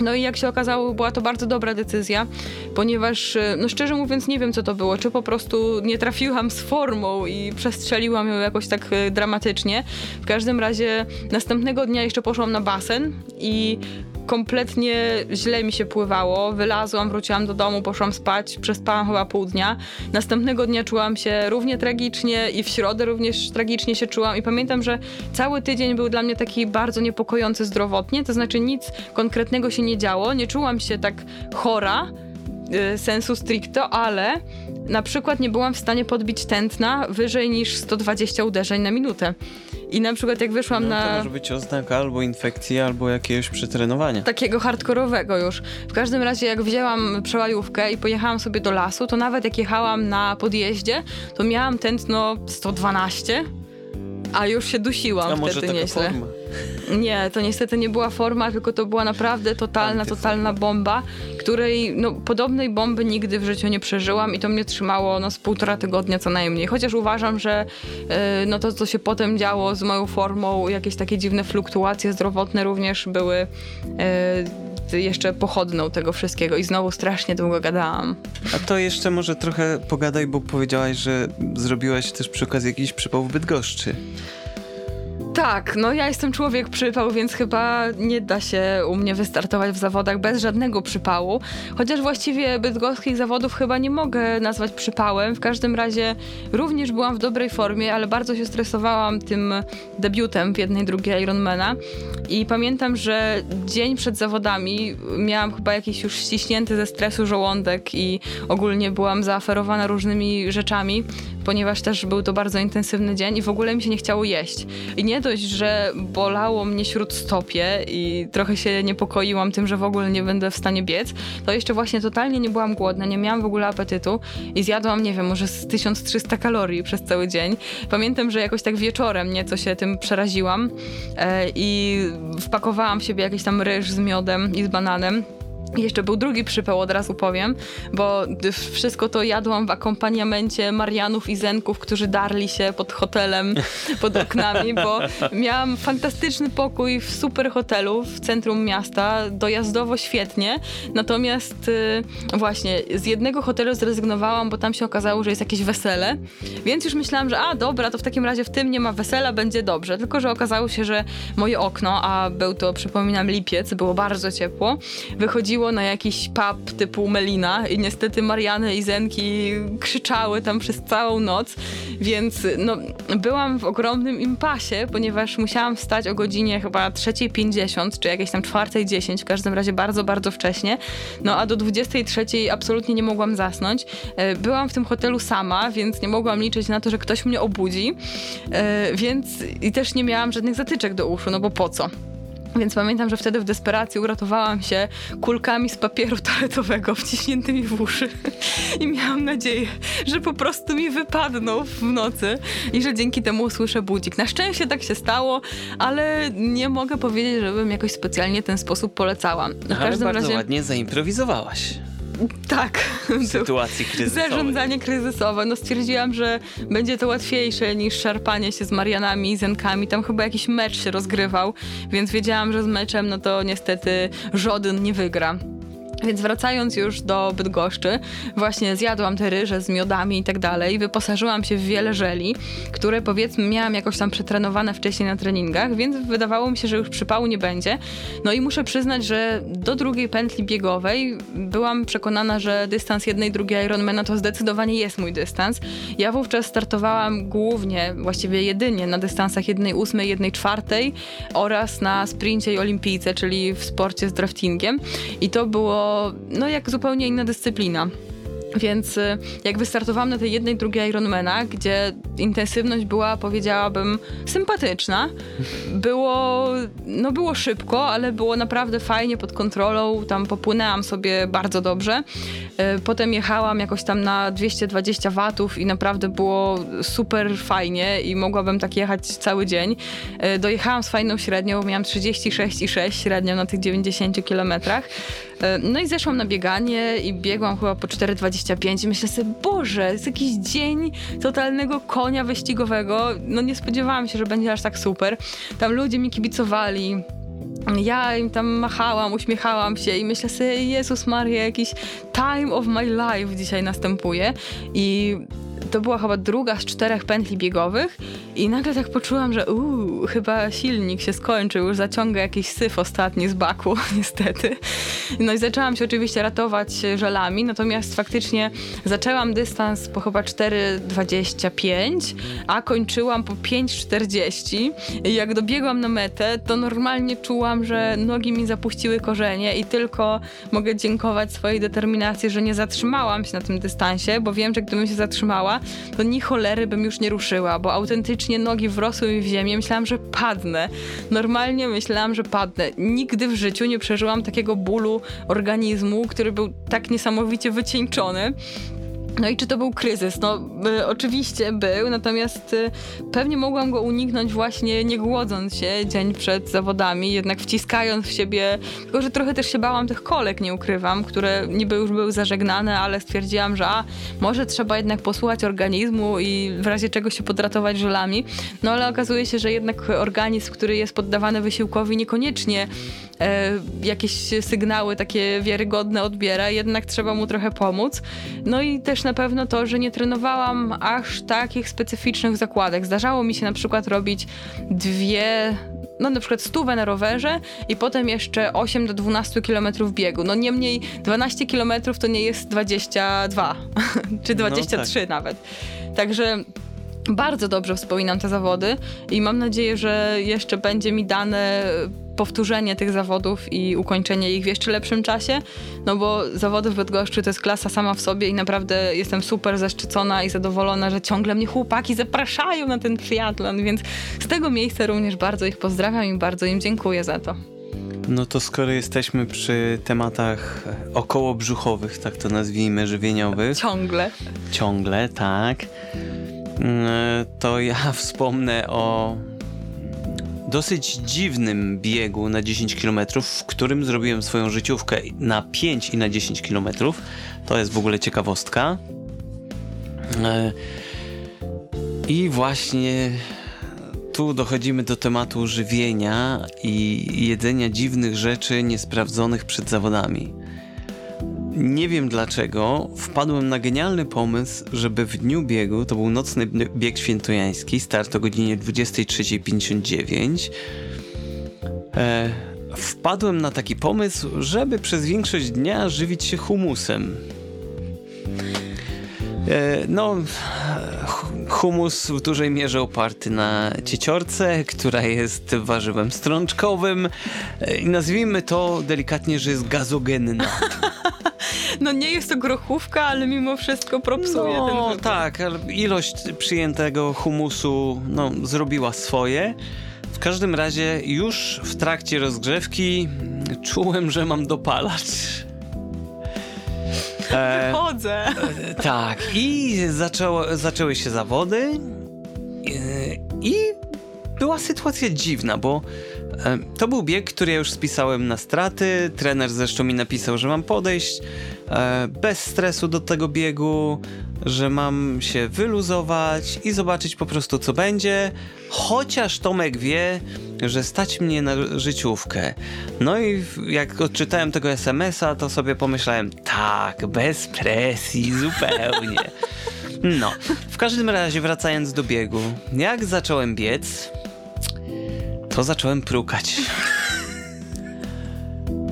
No i jak się okazało, była to bardzo dobra decyzja, ponieważ, e, no szczerze mówiąc, nie wiem co to było. Czy po prostu nie trafiłam z formą i przestrzeliłam ją jakoś tak e, dramatycznie. W każdym razie następnego dnia jeszcze poszłam na basen i kompletnie źle mi się pływało. Wylazłam, wróciłam do domu, poszłam spać, przespałam chyba pół dnia. Następnego dnia czułam się równie tragicznie i w środę również tragicznie się czułam i pamiętam, że cały tydzień był dla mnie taki bardzo niepokojący zdrowotnie, to znaczy nic konkretnego się nie działo, nie czułam się tak chora, y, sensu stricto, ale na przykład nie byłam w stanie podbić tętna wyżej niż 120 uderzeń na minutę. I na przykład jak wyszłam no, na... To może być oznaka albo infekcji, albo jakiegoś przetrenowania. Takiego hardkorowego już. W każdym razie jak wzięłam przełajówkę i pojechałam sobie do lasu, to nawet jak jechałam na podjeździe, to miałam tętno 112, a już się dusiłam a może wtedy taka nieźle. Forma. Nie, to niestety nie była forma, tylko to była naprawdę totalna, totalna bomba, której no, podobnej bomby nigdy w życiu nie przeżyłam i to mnie trzymało no, z półtora tygodnia co najmniej. Chociaż uważam, że yy, no, to, co się potem działo z moją formą, jakieś takie dziwne fluktuacje zdrowotne również były yy, jeszcze pochodną tego wszystkiego i znowu strasznie długo gadałam. A to jeszcze może trochę pogadaj, bo powiedziałaś, że zrobiłaś też przy okazji jakiś przypał w Bydgoszczy. Tak, no ja jestem człowiek przypał, więc chyba nie da się u mnie wystartować w zawodach bez żadnego przypału. Chociaż właściwie bydgoskich zawodów chyba nie mogę nazwać przypałem. W każdym razie również byłam w dobrej formie, ale bardzo się stresowałam tym debiutem w jednej, drugiej Ironmana. I pamiętam, że dzień przed zawodami miałam chyba jakiś już ściśnięty ze stresu żołądek i ogólnie byłam zaaferowana różnymi rzeczami, ponieważ też był to bardzo intensywny dzień i w ogóle mi się nie chciało jeść. I nie dość, że bolało mnie śródstopie i trochę się niepokoiłam tym, że w ogóle nie będę w stanie biec, to jeszcze właśnie totalnie nie byłam głodna, nie miałam w ogóle apetytu i zjadłam, nie wiem, może z 1300 kalorii przez cały dzień. Pamiętam, że jakoś tak wieczorem nieco się tym przeraziłam e, i wpakowałam w siebie jakiś tam ryż z miodem i z bananem jeszcze był drugi przypał, od razu powiem, bo wszystko to jadłam w akompaniamencie Marianów i Zenków, którzy darli się pod hotelem, pod oknami, bo miałam fantastyczny pokój w super hotelu w centrum miasta, dojazdowo świetnie, natomiast y, właśnie z jednego hotelu zrezygnowałam, bo tam się okazało, że jest jakieś wesele, więc już myślałam, że a dobra, to w takim razie w tym nie ma wesela, będzie dobrze, tylko że okazało się, że moje okno, a był to, przypominam, lipiec, było bardzo ciepło, wychodziło na jakiś pub typu Melina i niestety Mariany i Zenki krzyczały tam przez całą noc, więc no, byłam w ogromnym impasie, ponieważ musiałam wstać o godzinie chyba 3.50 czy jakieś tam 4.10, w każdym razie bardzo, bardzo wcześnie, no a do 23.00 absolutnie nie mogłam zasnąć. E, byłam w tym hotelu sama, więc nie mogłam liczyć na to, że ktoś mnie obudzi, e, więc i też nie miałam żadnych zatyczek do uszu, no bo po co? Więc pamiętam, że wtedy w desperacji uratowałam się kulkami z papieru toaletowego wciśniętymi w uszy i miałam nadzieję, że po prostu mi wypadną w nocy i że dzięki temu usłyszę budzik. Na szczęście tak się stało, ale nie mogę powiedzieć, żebym jakoś specjalnie ten sposób polecała. W ale bardzo razie... ładnie zaimprowizowałaś. Tak. Sytuacji kryzysowej. Zarządzanie kryzysowe. No stwierdziłam, że będzie to łatwiejsze niż szarpanie się z Marianami i Zenkami. Tam chyba jakiś mecz się rozgrywał, więc wiedziałam, że z meczem no to niestety żaden nie wygra. Więc wracając już do Bydgoszczy, właśnie zjadłam te ryże z miodami i tak dalej, wyposażyłam się w wiele żeli, które powiedzmy miałam jakoś tam przetrenowane wcześniej na treningach, więc wydawało mi się, że już przypału nie będzie. No i muszę przyznać, że do drugiej pętli biegowej byłam przekonana, że dystans jednej, drugiej Ironmana to zdecydowanie jest mój dystans. Ja wówczas startowałam głównie, właściwie jedynie na dystansach jednej ósmej, jednej czwartej oraz na sprincie i olimpijce, czyli w sporcie z draftingiem. I to było no jak zupełnie inna dyscyplina. Więc y, jak wystartowałam na tej jednej, drugiej Ironmana, gdzie intensywność była, powiedziałabym, sympatyczna. Było, no było szybko, ale było naprawdę fajnie pod kontrolą. Tam popłynęłam sobie bardzo dobrze. Y, potem jechałam jakoś tam na 220 watów i naprawdę było super fajnie i mogłabym tak jechać cały dzień. Y, dojechałam z fajną średnią, miałam 36,6 średnią na tych 90 kilometrach. E, no i zeszłam na bieganie i biegłam chyba po 4,25 i myślę sobie, Boże, jest jakiś dzień totalnego konia wyścigowego. No nie spodziewałam się, że będzie aż tak super. Tam ludzie mi kibicowali, ja im tam machałam, uśmiechałam się i myślę sobie, Jezus Maria, jakiś time of my life dzisiaj następuje. I to była chyba druga z czterech pętli biegowych i nagle tak poczułam, że uuu, chyba silnik się skończył, już zaciąga jakiś syf ostatni z baku, niestety. No i zaczęłam się oczywiście ratować żelami, natomiast faktycznie zaczęłam dystans po chyba 4,25, a kończyłam po 5,40 i jak dobiegłam na metę, to normalnie czułam, że nogi mi zapuściły korzenie i tylko mogę dziękować swojej determinacji, że nie zatrzymałam się na tym dystansie, bo wiem, że gdybym się zatrzymała, to ni cholery bym już nie ruszyła, bo autentycznie nogi wrosły mi w ziemię. Myślałam, że padnę. Normalnie myślałam, że padnę. Nigdy w życiu nie przeżyłam takiego bólu organizmu, który był tak niesamowicie wycieńczony. No i czy to był kryzys? No y, oczywiście był, natomiast y, pewnie mogłam go uniknąć właśnie nie głodząc się dzień przed zawodami, jednak wciskając w siebie, tylko że trochę też się bałam tych kolek, nie ukrywam, które niby już były zażegnane, ale stwierdziłam, że a, może trzeba jednak posłuchać organizmu i w razie czego się podratować żelami. No ale okazuje się, że jednak organizm, który jest poddawany wysiłkowi niekoniecznie jakieś sygnały takie wiarygodne odbiera, jednak trzeba mu trochę pomóc. No i też na pewno to, że nie trenowałam aż takich specyficznych zakładek. Zdarzało mi się na przykład robić dwie no na przykład stówę na rowerze i potem jeszcze 8 do 12 kilometrów biegu. No niemniej 12 kilometrów to nie jest 22 czy 23 no tak. nawet. Także bardzo dobrze wspominam te zawody i mam nadzieję, że jeszcze będzie mi dane powtórzenie tych zawodów i ukończenie ich w jeszcze lepszym czasie, no bo zawody w Bydgoszczy to jest klasa sama w sobie i naprawdę jestem super zaszczycona i zadowolona, że ciągle mnie chłopaki zapraszają na ten triatlon, więc z tego miejsca również bardzo ich pozdrawiam i bardzo im dziękuję za to. No to skoro jesteśmy przy tematach okołobrzuchowych, tak to nazwijmy, żywieniowych. Ciągle. Ciągle, tak. Mm, to ja wspomnę o dosyć dziwnym biegu na 10 km, w którym zrobiłem swoją życiówkę na 5 i na 10 km. To jest w ogóle ciekawostka. E, I właśnie tu dochodzimy do tematu żywienia i jedzenia dziwnych rzeczy niesprawdzonych przed zawodami. Nie wiem dlaczego, wpadłem na genialny pomysł, żeby w dniu biegu, to był nocny bieg świętojański, start o godzinie 23.59, e, wpadłem na taki pomysł, żeby przez większość dnia żywić się humusem. E, no, humus w dużej mierze oparty na cieciorce, która jest warzywem strączkowym e, i nazwijmy to delikatnie, że jest gazogenna. no nie jest to grochówka, ale mimo wszystko propsuje no, ten tak, ale ilość przyjętego humusu no, zrobiła swoje. W każdym razie już w trakcie rozgrzewki czułem, że mam dopalacz. E, Wychodzę. E, tak, i zaczęło, zaczęły się zawody e, i była sytuacja dziwna, bo e, to był bieg, który ja już spisałem na straty. Trener zresztą mi napisał, że mam podejść e, bez stresu do tego biegu, że mam się wyluzować i zobaczyć po prostu co będzie, chociaż Tomek wie, że stać mnie na życiówkę. No i jak odczytałem tego SMS-a, to sobie pomyślałem, tak, bez presji, zupełnie. No, w każdym razie wracając do biegu, jak zacząłem biec, to zacząłem prukać.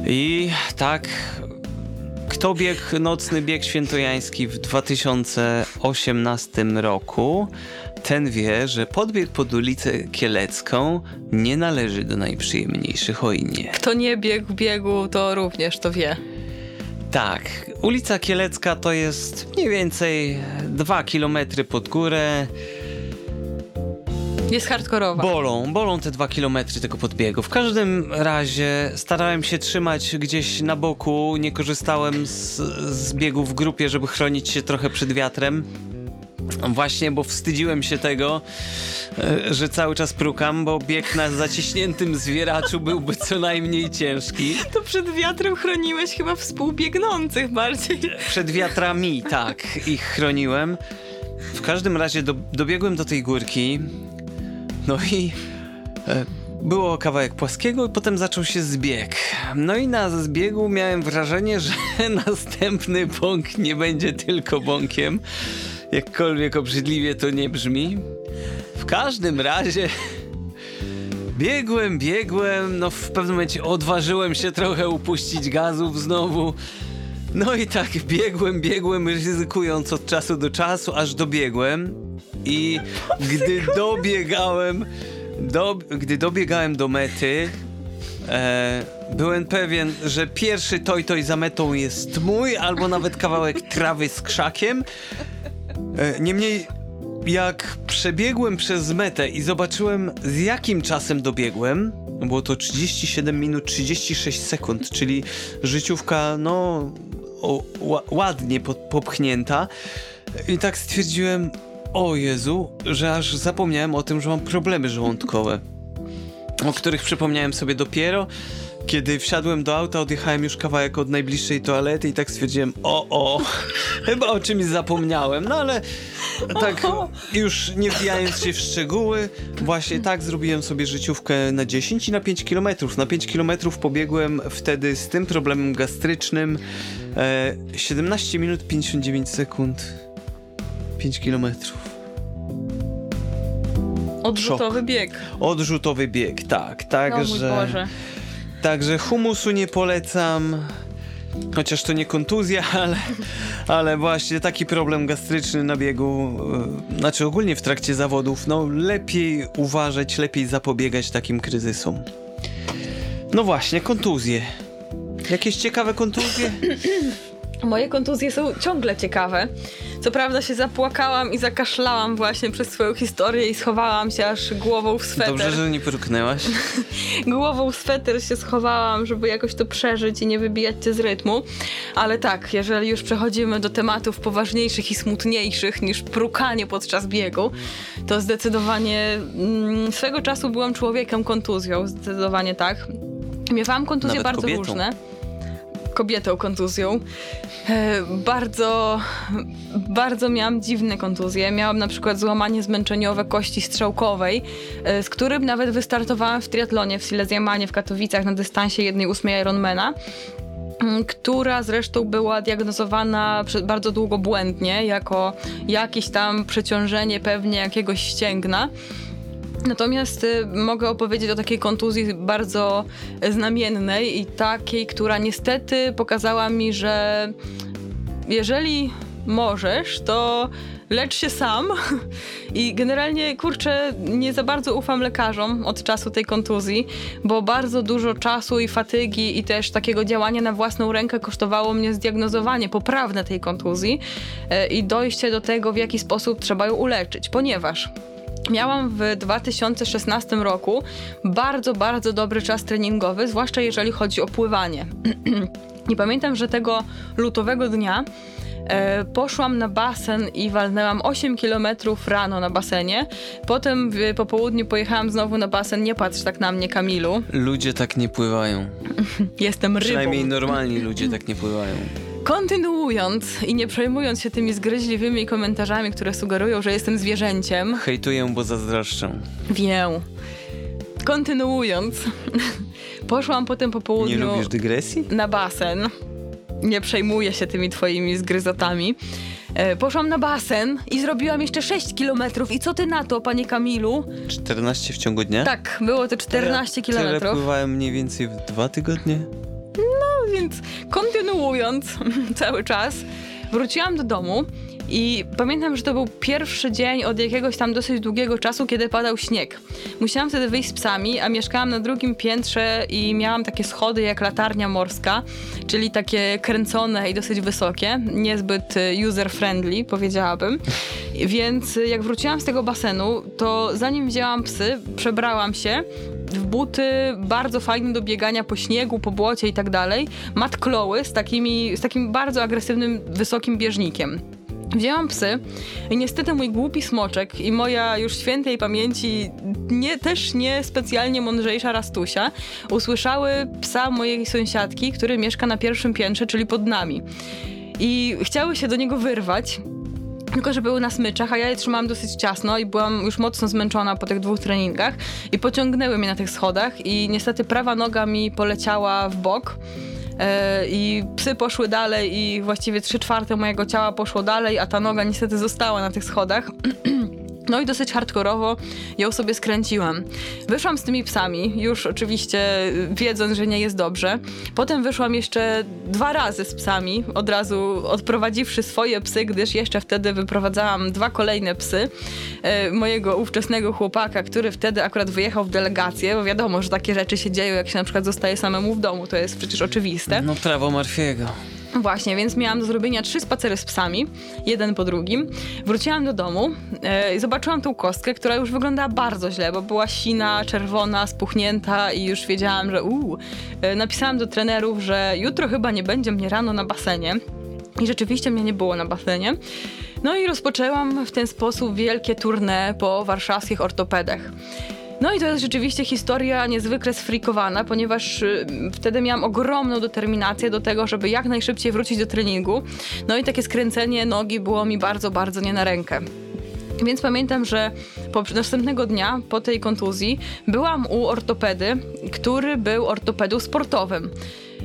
I tak, kto biegł nocny bieg świętojański w 2018 roku, ten wie, że podbieg pod ulicę Kielecką nie należy do najprzyjemniejszych, oj nie. Kto nie biegł biegu, to również to wie. Tak, ulica Kielecka to jest mniej więcej 2 km pod górę. Jest hardkorowa. Bolą, bolą te dwa kilometry tego podbiegu. W każdym razie starałem się trzymać gdzieś na boku, nie korzystałem z, z biegu w grupie, żeby chronić się trochę przed wiatrem. Właśnie, bo wstydziłem się tego, e, że cały czas prukam, bo bieg na zaciśniętym zwieraczu byłby co najmniej ciężki. To przed wiatrem chroniłeś chyba współbiegnących bardziej. Przed wiatrami, tak, ich chroniłem. W każdym razie do, dobiegłem do tej górki, no i e, było kawałek płaskiego i potem zaczął się zbieg. No i na zbiegu miałem wrażenie, że następny bąk nie będzie tylko bąkiem. Jakkolwiek obrzydliwie to nie brzmi. W każdym razie biegłem, biegłem, no w pewnym momencie odważyłem się trochę upuścić gazów znowu. No i tak biegłem, biegłem, ryzykując od czasu do czasu, aż dobiegłem. I gdy dobiegałem, do, gdy dobiegałem do mety, e, byłem pewien, że pierwszy toj toj za metą jest mój, albo nawet kawałek trawy z krzakiem. E, niemniej, jak przebiegłem przez metę i zobaczyłem z jakim czasem dobiegłem, było to 37 minut 36 sekund, czyli życiówka, no, o, ła, ładnie po, popchnięta. I tak stwierdziłem, o Jezu, że aż zapomniałem o tym, że mam problemy żołądkowe, o których przypomniałem sobie dopiero, kiedy wsiadłem do auta, odjechałem już kawałek od najbliższej toalety i tak stwierdziłem, o, o, chyba o czymś zapomniałem, no ale tak już nie wbijając się w szczegóły, właśnie tak zrobiłem sobie życiówkę na 10 i na 5 kilometrów. Na 5 kilometrów pobiegłem wtedy z tym problemem gastrycznym e, 17 minut 59 sekund. 5 kilometrów. Odrzutowy Szok. bieg. Odrzutowy bieg, tak, No także... Boże. Także humusu nie polecam. Chociaż to nie kontuzja, ale, ale właśnie taki problem gastryczny na biegu, e, znaczy ogólnie w trakcie zawodów, no lepiej uważać, lepiej zapobiegać takim kryzysom. No właśnie, kontuzje. Jakieś ciekawe kontuzje? Moje kontuzje są ciągle ciekawe. Co prawda się zapłakałam i zakaszlałam właśnie przez swoją historię i schowałam się aż głową w sweter. Dobrze, że nie pruknęłaś. Głową w sweter się schowałam, żeby jakoś to przeżyć i nie wybijać cię z rytmu. Ale tak, jeżeli już przechodzimy do tematów poważniejszych i smutniejszych niż prukanie podczas biegu, to zdecydowanie mm, swego czasu byłam człowiekiem kontuzją, zdecydowanie tak. Miewałam kontuzje Nawet bardzo kobietą. różne kobietą kontuzją. E, bardzo, bardzo miałam dziwne kontuzje. Miałam na przykład złamanie zmęczeniowe kości strzałkowej, e, z którym nawet wystartowałam w triatlonie w Silesiamanie w Katowicach na dystansie 1,8 Ironmana która zresztą była diagnozowana bardzo długo błędnie, jako jakieś tam przeciążenie pewnie jakiegoś ścięgna. Natomiast y, mogę opowiedzieć o takiej kontuzji bardzo znamiennej i takiej, która niestety pokazała mi, że jeżeli możesz, to lecz się sam. I generalnie, kurczę, nie za bardzo ufam lekarzom od czasu tej kontuzji, bo bardzo dużo czasu i fatygi i też takiego działania na własną rękę kosztowało mnie zdiagnozowanie poprawne tej kontuzji e, i dojście do tego, w jaki sposób trzeba ją uleczyć, ponieważ Miałam w 2016 roku bardzo, bardzo dobry czas treningowy, zwłaszcza jeżeli chodzi o pływanie. I pamiętam, że tego lutowego dnia e, poszłam na basen i walnęłam 8 km rano na basenie. Potem po południu pojechałam znowu na basen. Nie patrz tak na mnie, Kamilu. Ludzie tak nie pływają. Jestem rybą. Przynajmniej normalni ludzie tak nie pływają. Kontynuując i nie przejmując się tymi zgryźliwymi komentarzami, które sugerują, że jestem zwierzęciem. Hejtuję, bo zazdroszczę. Wiem. Kontynuując, poszłam potem po południu. Nie lubisz dygresji? Na basen. Nie przejmuję się tymi twoimi zgryzotami. E, poszłam na basen i zrobiłam jeszcze 6 kilometrów. I co ty na to, panie Kamilu? 14 w ciągu dnia? Tak, było to 14 Tyle kilometrów. pływałem mniej więcej w dwa tygodnie. Więc kontynuując cały czas, wróciłam do domu i pamiętam, że to był pierwszy dzień od jakiegoś tam dosyć długiego czasu, kiedy padał śnieg. Musiałam wtedy wyjść z psami, a mieszkałam na drugim piętrze i miałam takie schody jak latarnia morska, czyli takie kręcone i dosyć wysokie, niezbyt y, user-friendly, powiedziałabym. Więc jak wróciłam z tego basenu, to zanim wzięłam psy, przebrałam się w buty bardzo fajne do biegania po śniegu, po błocie i tak dalej. Mat kloły z, takimi, z takim bardzo agresywnym, wysokim bieżnikiem. Wzięłam psy i niestety mój głupi smoczek i moja już świętej pamięci nie, też nie specjalnie mądrzejsza Rastusia usłyszały psa mojej sąsiadki, który mieszka na pierwszym piętrze, czyli pod nami. I chciały się do niego wyrwać, tylko, że były na smyczach, a ja je trzymałam dosyć ciasno i byłam już mocno zmęczona po tych dwóch treningach i pociągnęły mnie na tych schodach i niestety prawa noga mi poleciała w bok. E, I psy poszły dalej, i właściwie trzy czwarte mojego ciała poszło dalej, a ta noga niestety została na tych schodach. No i dosyć hardkorowo ją sobie skręciłam. Wyszłam z tymi psami, już oczywiście y, wiedząc, że nie jest dobrze. Potem wyszłam jeszcze dwa razy z psami, od razu odprowadziwszy swoje psy, gdyż jeszcze wtedy wyprowadzałam dwa kolejne psy e, mojego ówczesnego chłopaka, który wtedy akurat wyjechał w delegację, bo wiadomo, że takie rzeczy się dzieją, jak się na przykład zostaje samemu w domu, to jest przecież oczywiste. No prawo Marfiego. Właśnie, więc miałam do zrobienia trzy spacery z psami, jeden po drugim. Wróciłam do domu e, i zobaczyłam tą kostkę, która już wyglądała bardzo źle, bo była sina, czerwona, spuchnięta i już wiedziałam, że uuu. E, napisałam do trenerów, że jutro chyba nie będzie mnie rano na basenie. I rzeczywiście mnie nie było na basenie. No i rozpoczęłam w ten sposób wielkie tournée po warszawskich ortopedach. No i to jest rzeczywiście historia niezwykle sfrikowana, ponieważ y, wtedy miałam ogromną determinację do tego, żeby jak najszybciej wrócić do treningu. No i takie skręcenie nogi było mi bardzo, bardzo nie na rękę. Więc pamiętam, że po następnego dnia po tej kontuzji byłam u ortopedy, który był ortopedą sportowym.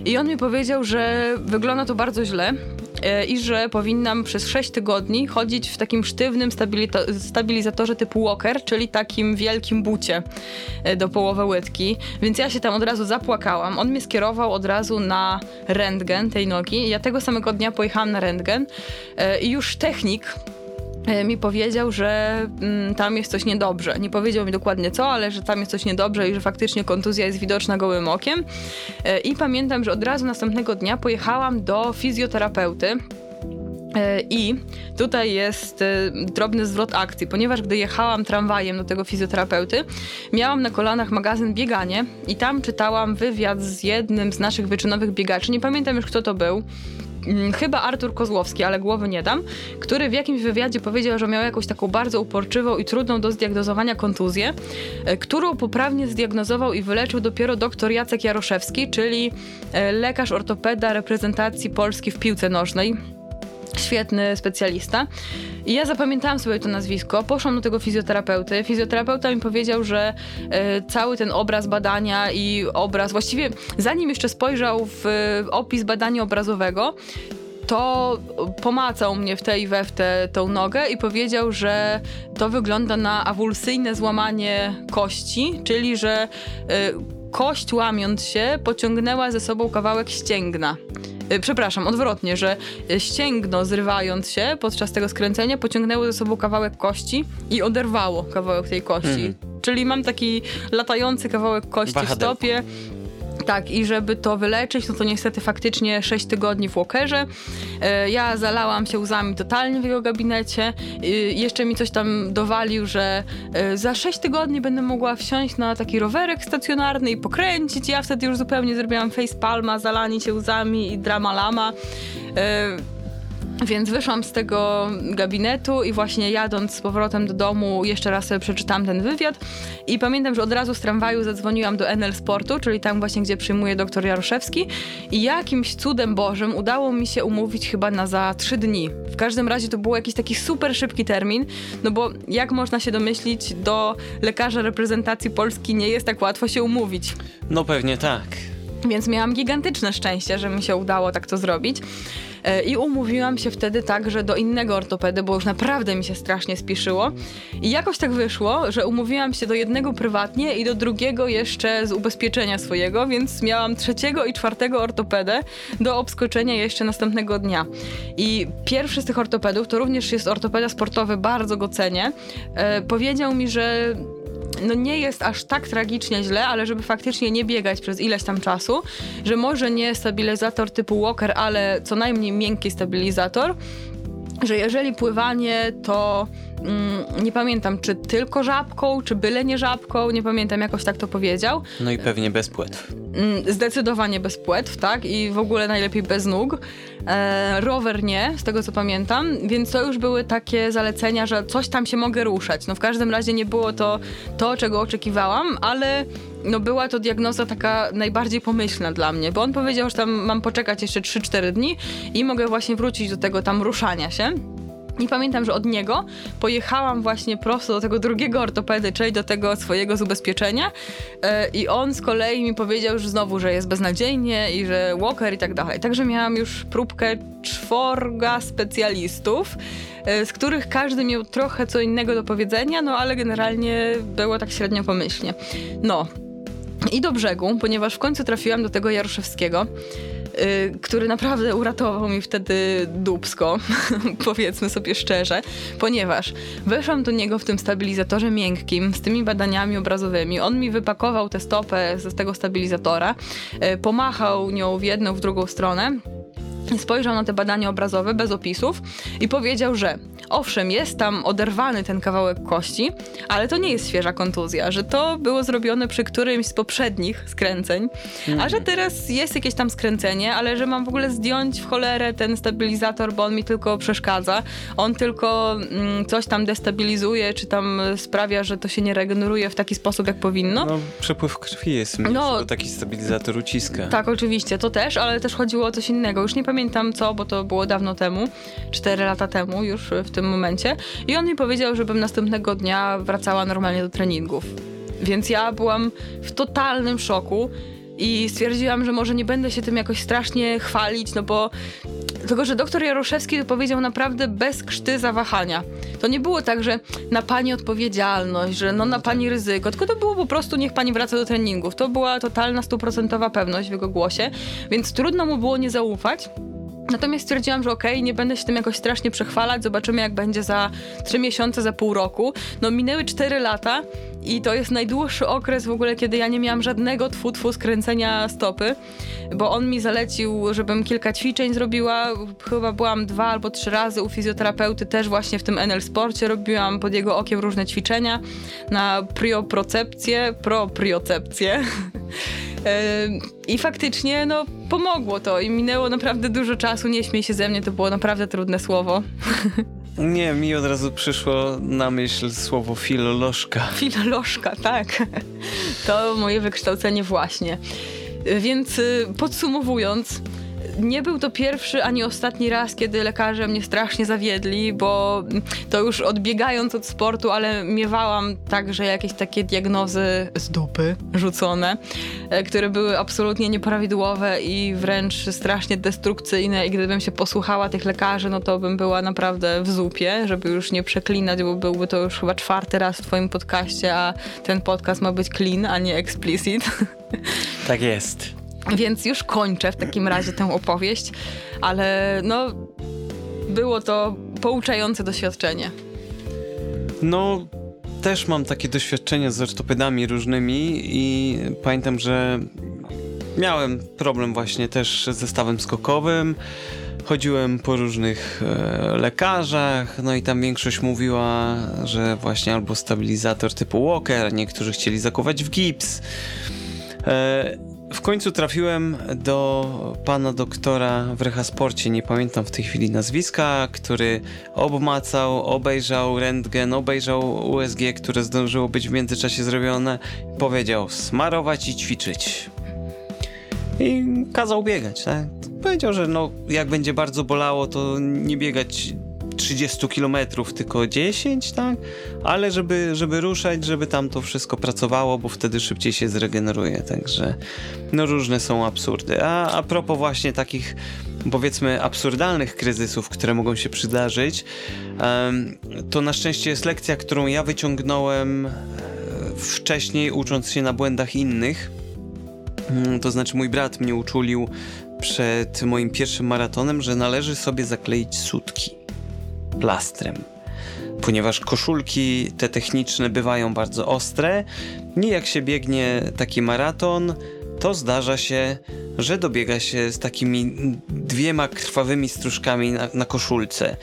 I on mi powiedział, że wygląda to bardzo łe e, i że powinnam przez 6 tygodni chodzić w takim sztywnym stabilizatorze typu walker, czyli takim wielkim bucie e, do połowy łydki. Więc ja się tam od razu zapłakałam. On mnie skierował od razu na rentgen tej nogi. Ja tego samego dnia pojechałam na rentgen e, i już technik mi powiedział, że mm, tam jest coś niedobrze. Nie powiedział mi dokładnie co, ale że tam jest coś niedobrze i że faktycznie kontuzja jest widoczna gołym okiem. E, I pamiętam, że od razu następnego dnia pojechałam do fizjoterapeuty. E, I tutaj jest drobny zwrot akcji, ponieważ gdy jechałam tramwajem do tego fizjoterapeuty, miałam na kolanach magazyn Bieganie i tam czytałam wywiad z jednym z naszych wyczynowych biegaczy. Nie pamiętam już kto to był. Mm, chyba Artur Kozłowski, ale głowy nie dam, który w jakimś wywiadzie powiedział, że miał jakąś taką bardzo uporczywą i trudną do zdiagnozowania kontuzję, e, którą poprawnie zdiagnozował i wyleczył dopiero dr Jacek Jaroszewski, czyli e, lekarz ortopeda reprezentacji Polski w piłce nożnej świetny specjalista. I ja zapamiętałam sobie to nazwisko, poszłam do tego fizjoterapeuty. Fizjoterapeuta mi powiedział, że e, cały ten obraz badania i obraz, właściwie zanim jeszcze spojrzał w e, opis badania obrazowego, to pomacał mnie w tej we w te, tą nogę i powiedział, że to wygląda na awulsyjne złamanie kości, czyli że e, kość łamiąc się pociągnęła ze sobą kawałek ścięgna. Y, przepraszam, odwrotnie, że ścięgno zrywając się podczas tego skręcenia pociągnęło ze sobą kawałek kości i oderwało kawałek tej kości. Mhm. Czyli mam taki latający kawałek kości Wahadełko. w stopie, tak, i żeby to wyleczyć, no to niestety faktycznie 6 tygodni w walkerze. E, ja zalałam się łzami totalnie w jego gabinecie. Jeszcze mi coś tam dowalił, że e, za 6 tygodni będę mogła wsiąść na taki rowerek stacjonarny i pokręcić. Ja wtedy już zupełnie zrobiłam face palma, zalanie się łzami i drama lama. Więc wyszłam z tego gabinetu i właśnie jadąc z powrotem do domu, jeszcze raz sobie przeczytałam ten wywiad. I pamiętam, że od razu z tramwaju zadzwoniłam do NL Sportu, czyli tam właśnie, gdzie przyjmuje doktor Jaroszewski. I jakimś cudem Bożym udało mi się umówić chyba na za trzy dni. W każdym razie to był jakiś taki super szybki termin, no bo jak można się domyślić, do lekarza reprezentacji Polski nie jest tak łatwo się umówić. No pewnie tak. Więc miałam gigantyczne szczęście, że mi się udało tak to zrobić. E, I umówiłam się wtedy także do innego ortopedy, bo już naprawdę mi się strasznie spiszyło. I jakoś tak wyszło, że umówiłam się do jednego prywatnie i do drugiego jeszcze z ubezpieczenia swojego, więc miałam trzeciego i czwartego ortopedę do obskoczenia jeszcze następnego dnia. I pierwszy z tych ortopedów, to również jest ortopeda sportowy, bardzo go cenię, e, powiedział mi, że no nie jest aż tak tragicznie źle, ale żeby faktycznie nie biegać przez ileś tam czasu, że może nie stabilizator typu Walker, ale co najmniej miękki stabilizator, że jeżeli pływanie, to mm, nie pamiętam, czy tylko żabką, czy byle nie żabką, nie pamiętam, jakoś tak to powiedział. No i pewnie bez płetw. Mm, zdecydowanie bez płetw, tak? I w ogóle najlepiej bez nóg. E, rower nie, z tego co pamiętam, więc to już były takie zalecenia, że coś tam się mogę ruszać. No w każdym razie nie było to to, czego oczekiwałam, ale no była to diagnoza taka najbardziej pomyślna dla mnie, bo on powiedział, że tam mam poczekać jeszcze 3-4 dni i mogę właśnie wrócić do tego tam ruszania się. I pamiętam, że od niego pojechałam właśnie prosto do tego drugiego ortopedy, czyli do tego swojego z ubezpieczenia. Yy, I on z kolei mi powiedział już znowu, że jest beznadziejnie i że Walker i tak dalej. Także miałam już próbkę czworga specjalistów, yy, z których każdy miał trochę co innego do powiedzenia, no ale generalnie było tak średnio pomyślnie. No. I do brzegu, ponieważ w końcu trafiłam do tego Jaroszewskiego. Y, który naprawdę uratował mi wtedy dubsko, powiedzmy sobie szczerze, ponieważ weszłam do niego w tym stabilizatorze miękkim, z tymi badaniami obrazowymi. On mi wypakował tę stopę z tego stabilizatora, y, pomachał nią w jedną, w drugą stronę spojrzał na te badania obrazowe bez opisów i powiedział, że owszem, jest tam oderwany ten kawałek kości, ale to nie jest świeża kontuzja, że to było zrobione przy którymś z poprzednich skręceń, a że teraz jest jakieś tam skręcenie, ale że mam w ogóle zdjąć w cholerę ten stabilizator, bo on mi tylko przeszkadza. On tylko mm, coś tam destabilizuje, czy tam sprawia, że to się nie regeneruje w taki sposób, jak powinno. No, przepływ krwi jest no, taki stabilizator uciska. Tak, oczywiście, to też, ale też chodziło o coś innego. Już nie pamiętam co, bo to było dawno temu, 4 lata temu już w tym momencie. I on mi powiedział, żebym następnego dnia wracała normalnie do treningów. Więc ja byłam w totalnym szoku i stwierdziłam, że może nie będę się tym jakoś strasznie chwalić, no bo tylko, że doktor Jaroszewski powiedział naprawdę bez krzty zawahania. To nie było tak, że na pani odpowiedzialność, że no na pani ryzyko, tylko to było po prostu niech pani wraca do treningów. To była totalna, stuprocentowa pewność w jego głosie, więc trudno mu było nie zaufać. Natomiast stwierdziłam, że okej, okay, nie będę się tym jakoś strasznie przechwalać, zobaczymy jak będzie za trzy miesiące, za pół roku. No minęły cztery lata i to jest najdłuższy okres w ogóle, kiedy ja nie miałam żadnego tfu skręcenia stopy, bo on mi zalecił, żebym kilka ćwiczeń zrobiła. Chyba byłam dwa albo trzy razy u fizjoterapeuty, też właśnie w tym NL Sporcie robiłam pod jego okiem różne ćwiczenia na prioprocepcję, propriocepcję. I faktycznie, no, pomogło to i minęło naprawdę dużo czasu. Nie śmiej się ze mnie, to było naprawdę trudne słowo. Nie, mi od razu przyszło na myśl słowo filolożka. Filolożka, tak. To moje wykształcenie właśnie. Więc y, podsumowując, nie był to pierwszy ani ostatni raz, kiedy lekarze mnie strasznie zawiedli, bo to już odbiegając od sportu, ale miewałam także jakieś takie diagnozy z dupy rzucone, e, które były absolutnie nieprawidłowe i wręcz strasznie destrukcyjne i gdybym się posłuchała tych lekarzy, no to bym była naprawdę w zupie, żeby już nie przeklinać, bo byłby to już chyba czwarty raz w twoim podcaście, a ten podcast ma być clean, a nie explicit. Tak jest. Więc już kończę w takim razie tę opowieść, ale no było to pouczające doświadczenie. No, też mam takie doświadczenia z ortopedami różnymi i pamiętam, że miałem problem właśnie też ze stawem skokowym. Chodziłem po różnych e, lekarzach, no i tam większość mówiła, że właśnie albo stabilizator typu Walker, niektórzy chcieli zakuwać w gips. E, w końcu trafiłem do pana doktora w Rehasporcie, nie pamiętam w tej chwili nazwiska, który obmacał, obejrzał rentgen, obejrzał USG, które zdążyło być w międzyczasie zrobione. Powiedział smarować i ćwiczyć. I kazał biegać, tak? Powiedział, że no, jak będzie bardzo bolało, to nie biegać 30 km, tylko 10, tak? Ale żeby, żeby ruszać, żeby tam to wszystko pracowało, bo wtedy szybciej się zregeneruje, także no różne są absurdy. A, a propos właśnie takich powiedzmy absurdalnych kryzysów, które mogą się przydarzyć, to na szczęście jest lekcja, którą ja wyciągnąłem e, wcześniej, ucząc się na błędach innych. Mm, to znaczy mój brat mnie uczulił przed moim pierwszym maratonem, że należy sobie zakleić sutki plastrem. Ponieważ koszulki te techniczne bywają bardzo ostre, i jak się biegnie taki maraton, to zdarza się, że dobiega się z takimi dwiema krwawymi stróżkami na, na koszulce.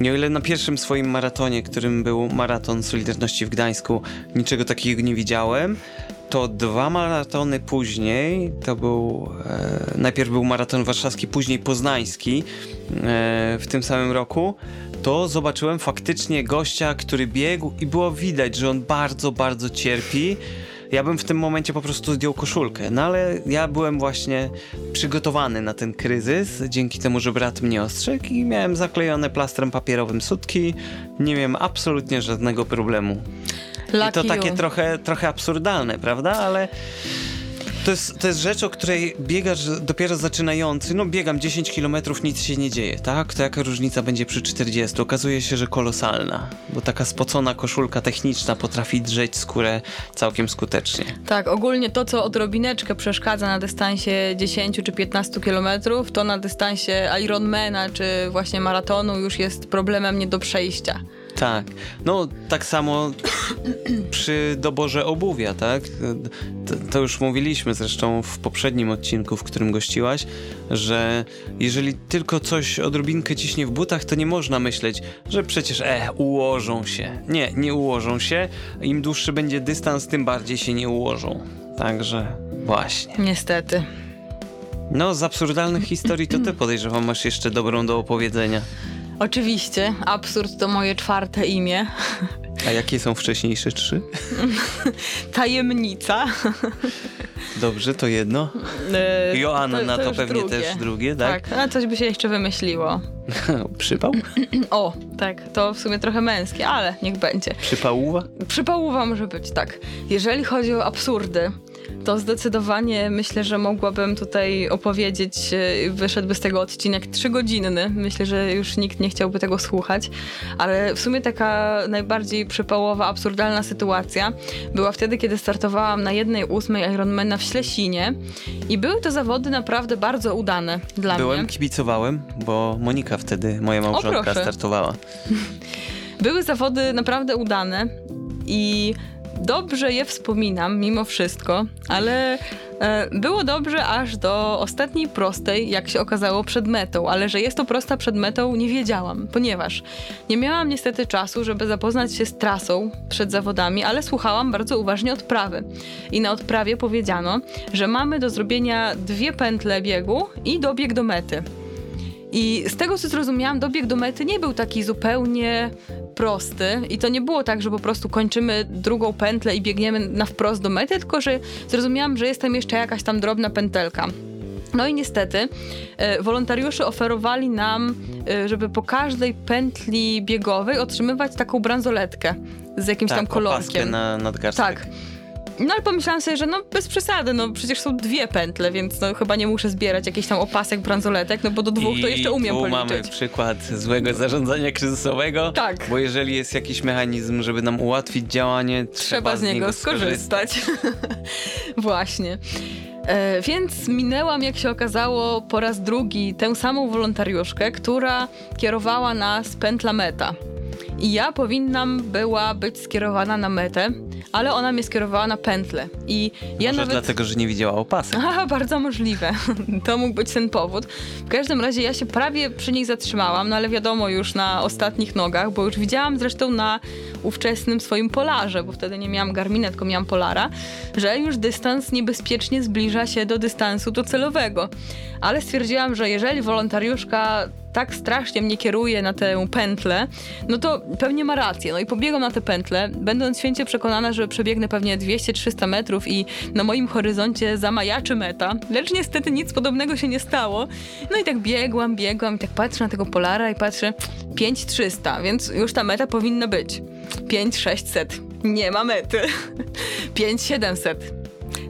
Nie o ile na pierwszym swoim maratonie, którym był maraton Solidarności w Gdańsku, niczego takiego nie widziałem, to dwa maratony później, to był e, najpierw był maraton warszawski, później poznański e, w tym samym roku, to zobaczyłem faktycznie gościa, który biegł i było widać, że on bardzo, bardzo cierpi. Ja bym w tym momencie po prostu zdjął koszulkę, no ale ja byłem właśnie przygotowany na ten kryzys, dzięki temu, że brat mnie ostrzegł i miałem zaklejone plastrem papierowym sutki, nie miałem absolutnie żadnego problemu. Lucky I to takie trochę, trochę absurdalne, prawda? Ale to jest, to jest rzecz, o której biegasz dopiero zaczynający. No biegam 10 km, nic się nie dzieje, tak? To jaka różnica będzie przy 40? Okazuje się, że kolosalna, bo taka spocona koszulka techniczna potrafi drzeć skórę całkiem skutecznie. Tak, ogólnie to, co odrobineczkę przeszkadza na dystansie 10 czy 15 km, to na dystansie Ironmana czy właśnie maratonu już jest problemem nie do przejścia. Tak. No, tak samo przy doborze obuwia, tak? To, to, już mówiliśmy zresztą w poprzednim odcinku, w którym gościłaś, że jeżeli tylko coś odrobinkę ciśnie w butach, to nie można myśleć, że przecież e, ułożą się. Nie, nie ułożą się. Im dłuższy będzie dystans, tym bardziej się nie ułożą. Także właśnie. Niestety. No, z absurdalnych historii to ty podejrzewam masz jeszcze dobrą do opowiedzenia. Oczywiście, absurd to moje czwarte imię. A jakie są wcześniejsze trzy? Tajemnica. Dobrze, to jedno. E, Joanna to, to, to pewnie drugie. też drugie, tak? Tak, a coś by się jeszcze wymyśliło. Przypał? o, tak, to w sumie trochę męskie, ale niech będzie. Przypałuwa? Przypałuwa może być, tak. Jeżeli chodzi o absurdy, to zdecydowanie myślę, że mogłabym tutaj opowiedzieć, e, wyszedłby z tego odcinek trzygodzinny. Myślę, że już nikt nie chciałby tego słuchać, ale w sumie taka najbardziej przypałowa, absurdalna sytuacja była wtedy, kiedy startowałam na jednej ósmej Ironmana w Ślesinie i były to zawody naprawdę bardzo udane dla Byłem, mnie. Byłem, kibicowałem, bo Monika wtedy, moja małżonka, startowała. Były zawody naprawdę udane i dobrze je wspominam mimo wszystko, ale e, było dobrze aż do ostatniej prostej, jak się okazało, przed metą, ale że jest to prosta przed metą nie wiedziałam, ponieważ nie miałam niestety czasu, żeby zapoznać się z trasą przed zawodami, ale słuchałam bardzo uważnie odprawy. I na odprawie powiedziano, że mamy do zrobienia dwie pętle biegu i dobieg do mety. I z tego co zrozumiałam, dobieg do mety nie był taki zupełnie prosty i to nie było tak, że po prostu kończymy drugą pętlę i biegniemy na wprost do mety, tylko że zrozumiałam, że jest tam jeszcze jakaś tam drobna pętelka. No i niestety e, wolontariusze oferowali nam, e, żeby po każdej pętli biegowej otrzymywać taką bransoletkę z jakimś tak, tam kolorkiem. na nadgarstek. Tak. No ale pomyślałam sobie, że no bez przesady, no przecież są dwie pętle, więc no chyba nie muszę zbierać jakichś tam opasek, bransoletek, no bo do dwóch I to jeszcze umiem tu policzyć. mamy przykład złego zarządzania kryzysowego. Tak. Bo jeżeli jest jakiś mechanizm, żeby nam ułatwić działanie, trzeba, trzeba z, niego skorzystać. skorzystać. Właśnie. E, więc minęłam, jak się okazało, po raz drugi tę samą wolontariuszkę, która kierowała nas pętla meta. I ja powinnam była być skierowana na metę, ale ona mnie skierowała na pętlę. I ja Może nawet... dlatego, że nie widziała opasek. Aha, bardzo możliwe. To mógł być ten powód. W każdym razie ja się prawie przy niej zatrzymałam, no ale wiadomo już na ostatnich nogach, bo już widziałam zresztą na ówczesnym swoim polarze, bo wtedy nie miałam Garmina, tylko miałam polara, że już dystans niebezpiecznie zbliża się do dystansu docelowego. Ale stwierdziłam, że jeżeli wolontariuszka tak strasznie mnie kieruje na tę pętlę, no to pewnie ma rację. No i pobiegłam na tę pętlę, będąc święcie przekonana, że przebiegnę pewnie 200-300 metrów i na moim horyzoncie zamajaczy meta, lecz niestety nic podobnego się nie stało. No i tak biegłam, biegłam i tak patrzę na tego polara i patrzę 5300, więc już ta meta powinna być. 5600. Nie ma mety. 5700.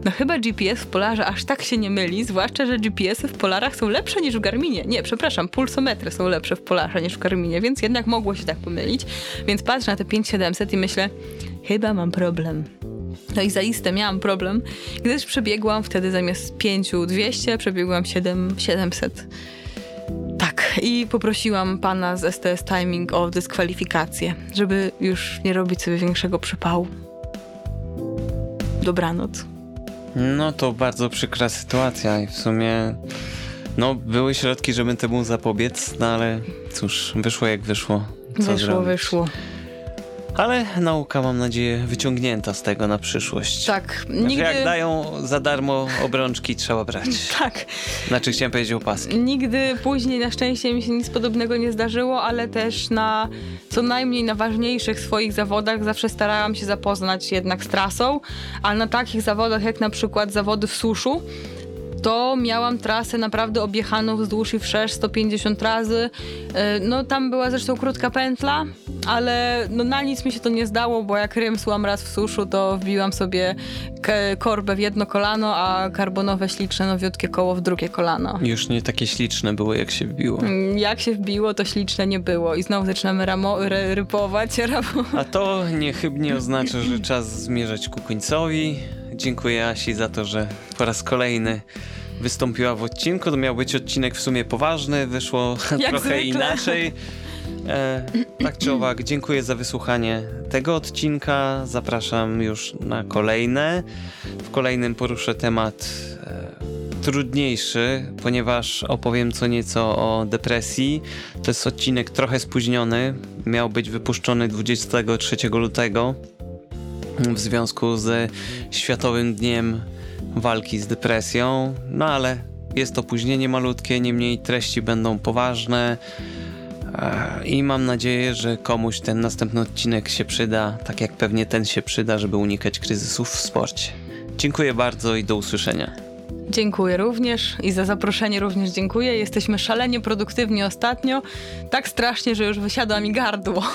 No chyba GPS w Polarze aż tak się nie myli, zwłaszcza, że GPS-y w Polarach są lepsze niż w Garminie. Nie, przepraszam, pulsometry są lepsze w Polarze niż w Garminie, więc jednak mogło się tak pomylić. Więc patrzę na te 5700 i myślę, chyba mam problem. No i zaiste miałam problem, gdyż przebiegłam wtedy zamiast 5200, przebiegłam 7700. Tak, i poprosiłam pana z STS Timing o dyskwalifikację, żeby już nie robić sobie większego przypału. Dobranoc. No to bardzo przykra sytuacja i w sumie no były środki, żeby temu zapobiec, no ale cóż, wyszło jak wyszło. Co wyszło, zrobić? wyszło. Ale nauka, mam nadzieję, wyciągnięta z tego na przyszłość. Tak, Znaczy, nigdy... jak dają za darmo obrączki, trzeba brać. Tak, Znaczy chciałem powiedzieć opaski. nigdy później na szczęście mi się nic podobnego nie zdarzyło, ale też na co najmniej na ważniejszych swoich zawodach zawsze starałam się zapoznać jednak z trasą, a na takich zawodach jak na przykład zawody w suszu, to miałam trasę naprawdę objechaną wzdłuż i wszerz 150 razy. Yy, No tam była zresztą krótka pętla, ale no, na nic mi się to nie zdało, bo jak rymsłam raz w suszu, to wbiłam sobie korbę w jedno kolano, a karbonowe śliczne nowiutkie koło w drugie kolano. Już nie takie śliczne były, jak się wbiło. Mm, Jak się wbiło, to śliczne nie było. I znowu zaczynamy ramo- ry- rypować. Ramo- A to niechybnie oznacza, że czas zmierzać ku końcowi. Dziękuję Asi za to, że po raz kolejny wystąpiła w odcinku. To miał być odcinek w sumie poważny, wyszło trochę zwykle. inaczej. E, tak czy owak, dziękuję za wysłuchanie tego odcinka. Zapraszam już na kolejne. W kolejnym poruszę temat e, trudniejszy, ponieważ opowiem co nieco o depresji. To jest odcinek trochę spóźniony. Miał być wypuszczony 23 lutego w związku ze Światowym Dniem Walki z Depresją. No ale jest opóźnienie malutkie, niemniej treści będą poważne. I mam nadzieję, że komuś ten następny odcinek się przyda, tak jak pewnie ten się przyda, żeby unikać kryzysów w sporcie. Dziękuję bardzo i do usłyszenia. Dziękuję również i za zaproszenie również dziękuję. Jesteśmy szalenie produktywni ostatnio. Tak strasznie, że już wysiadła mi gardło.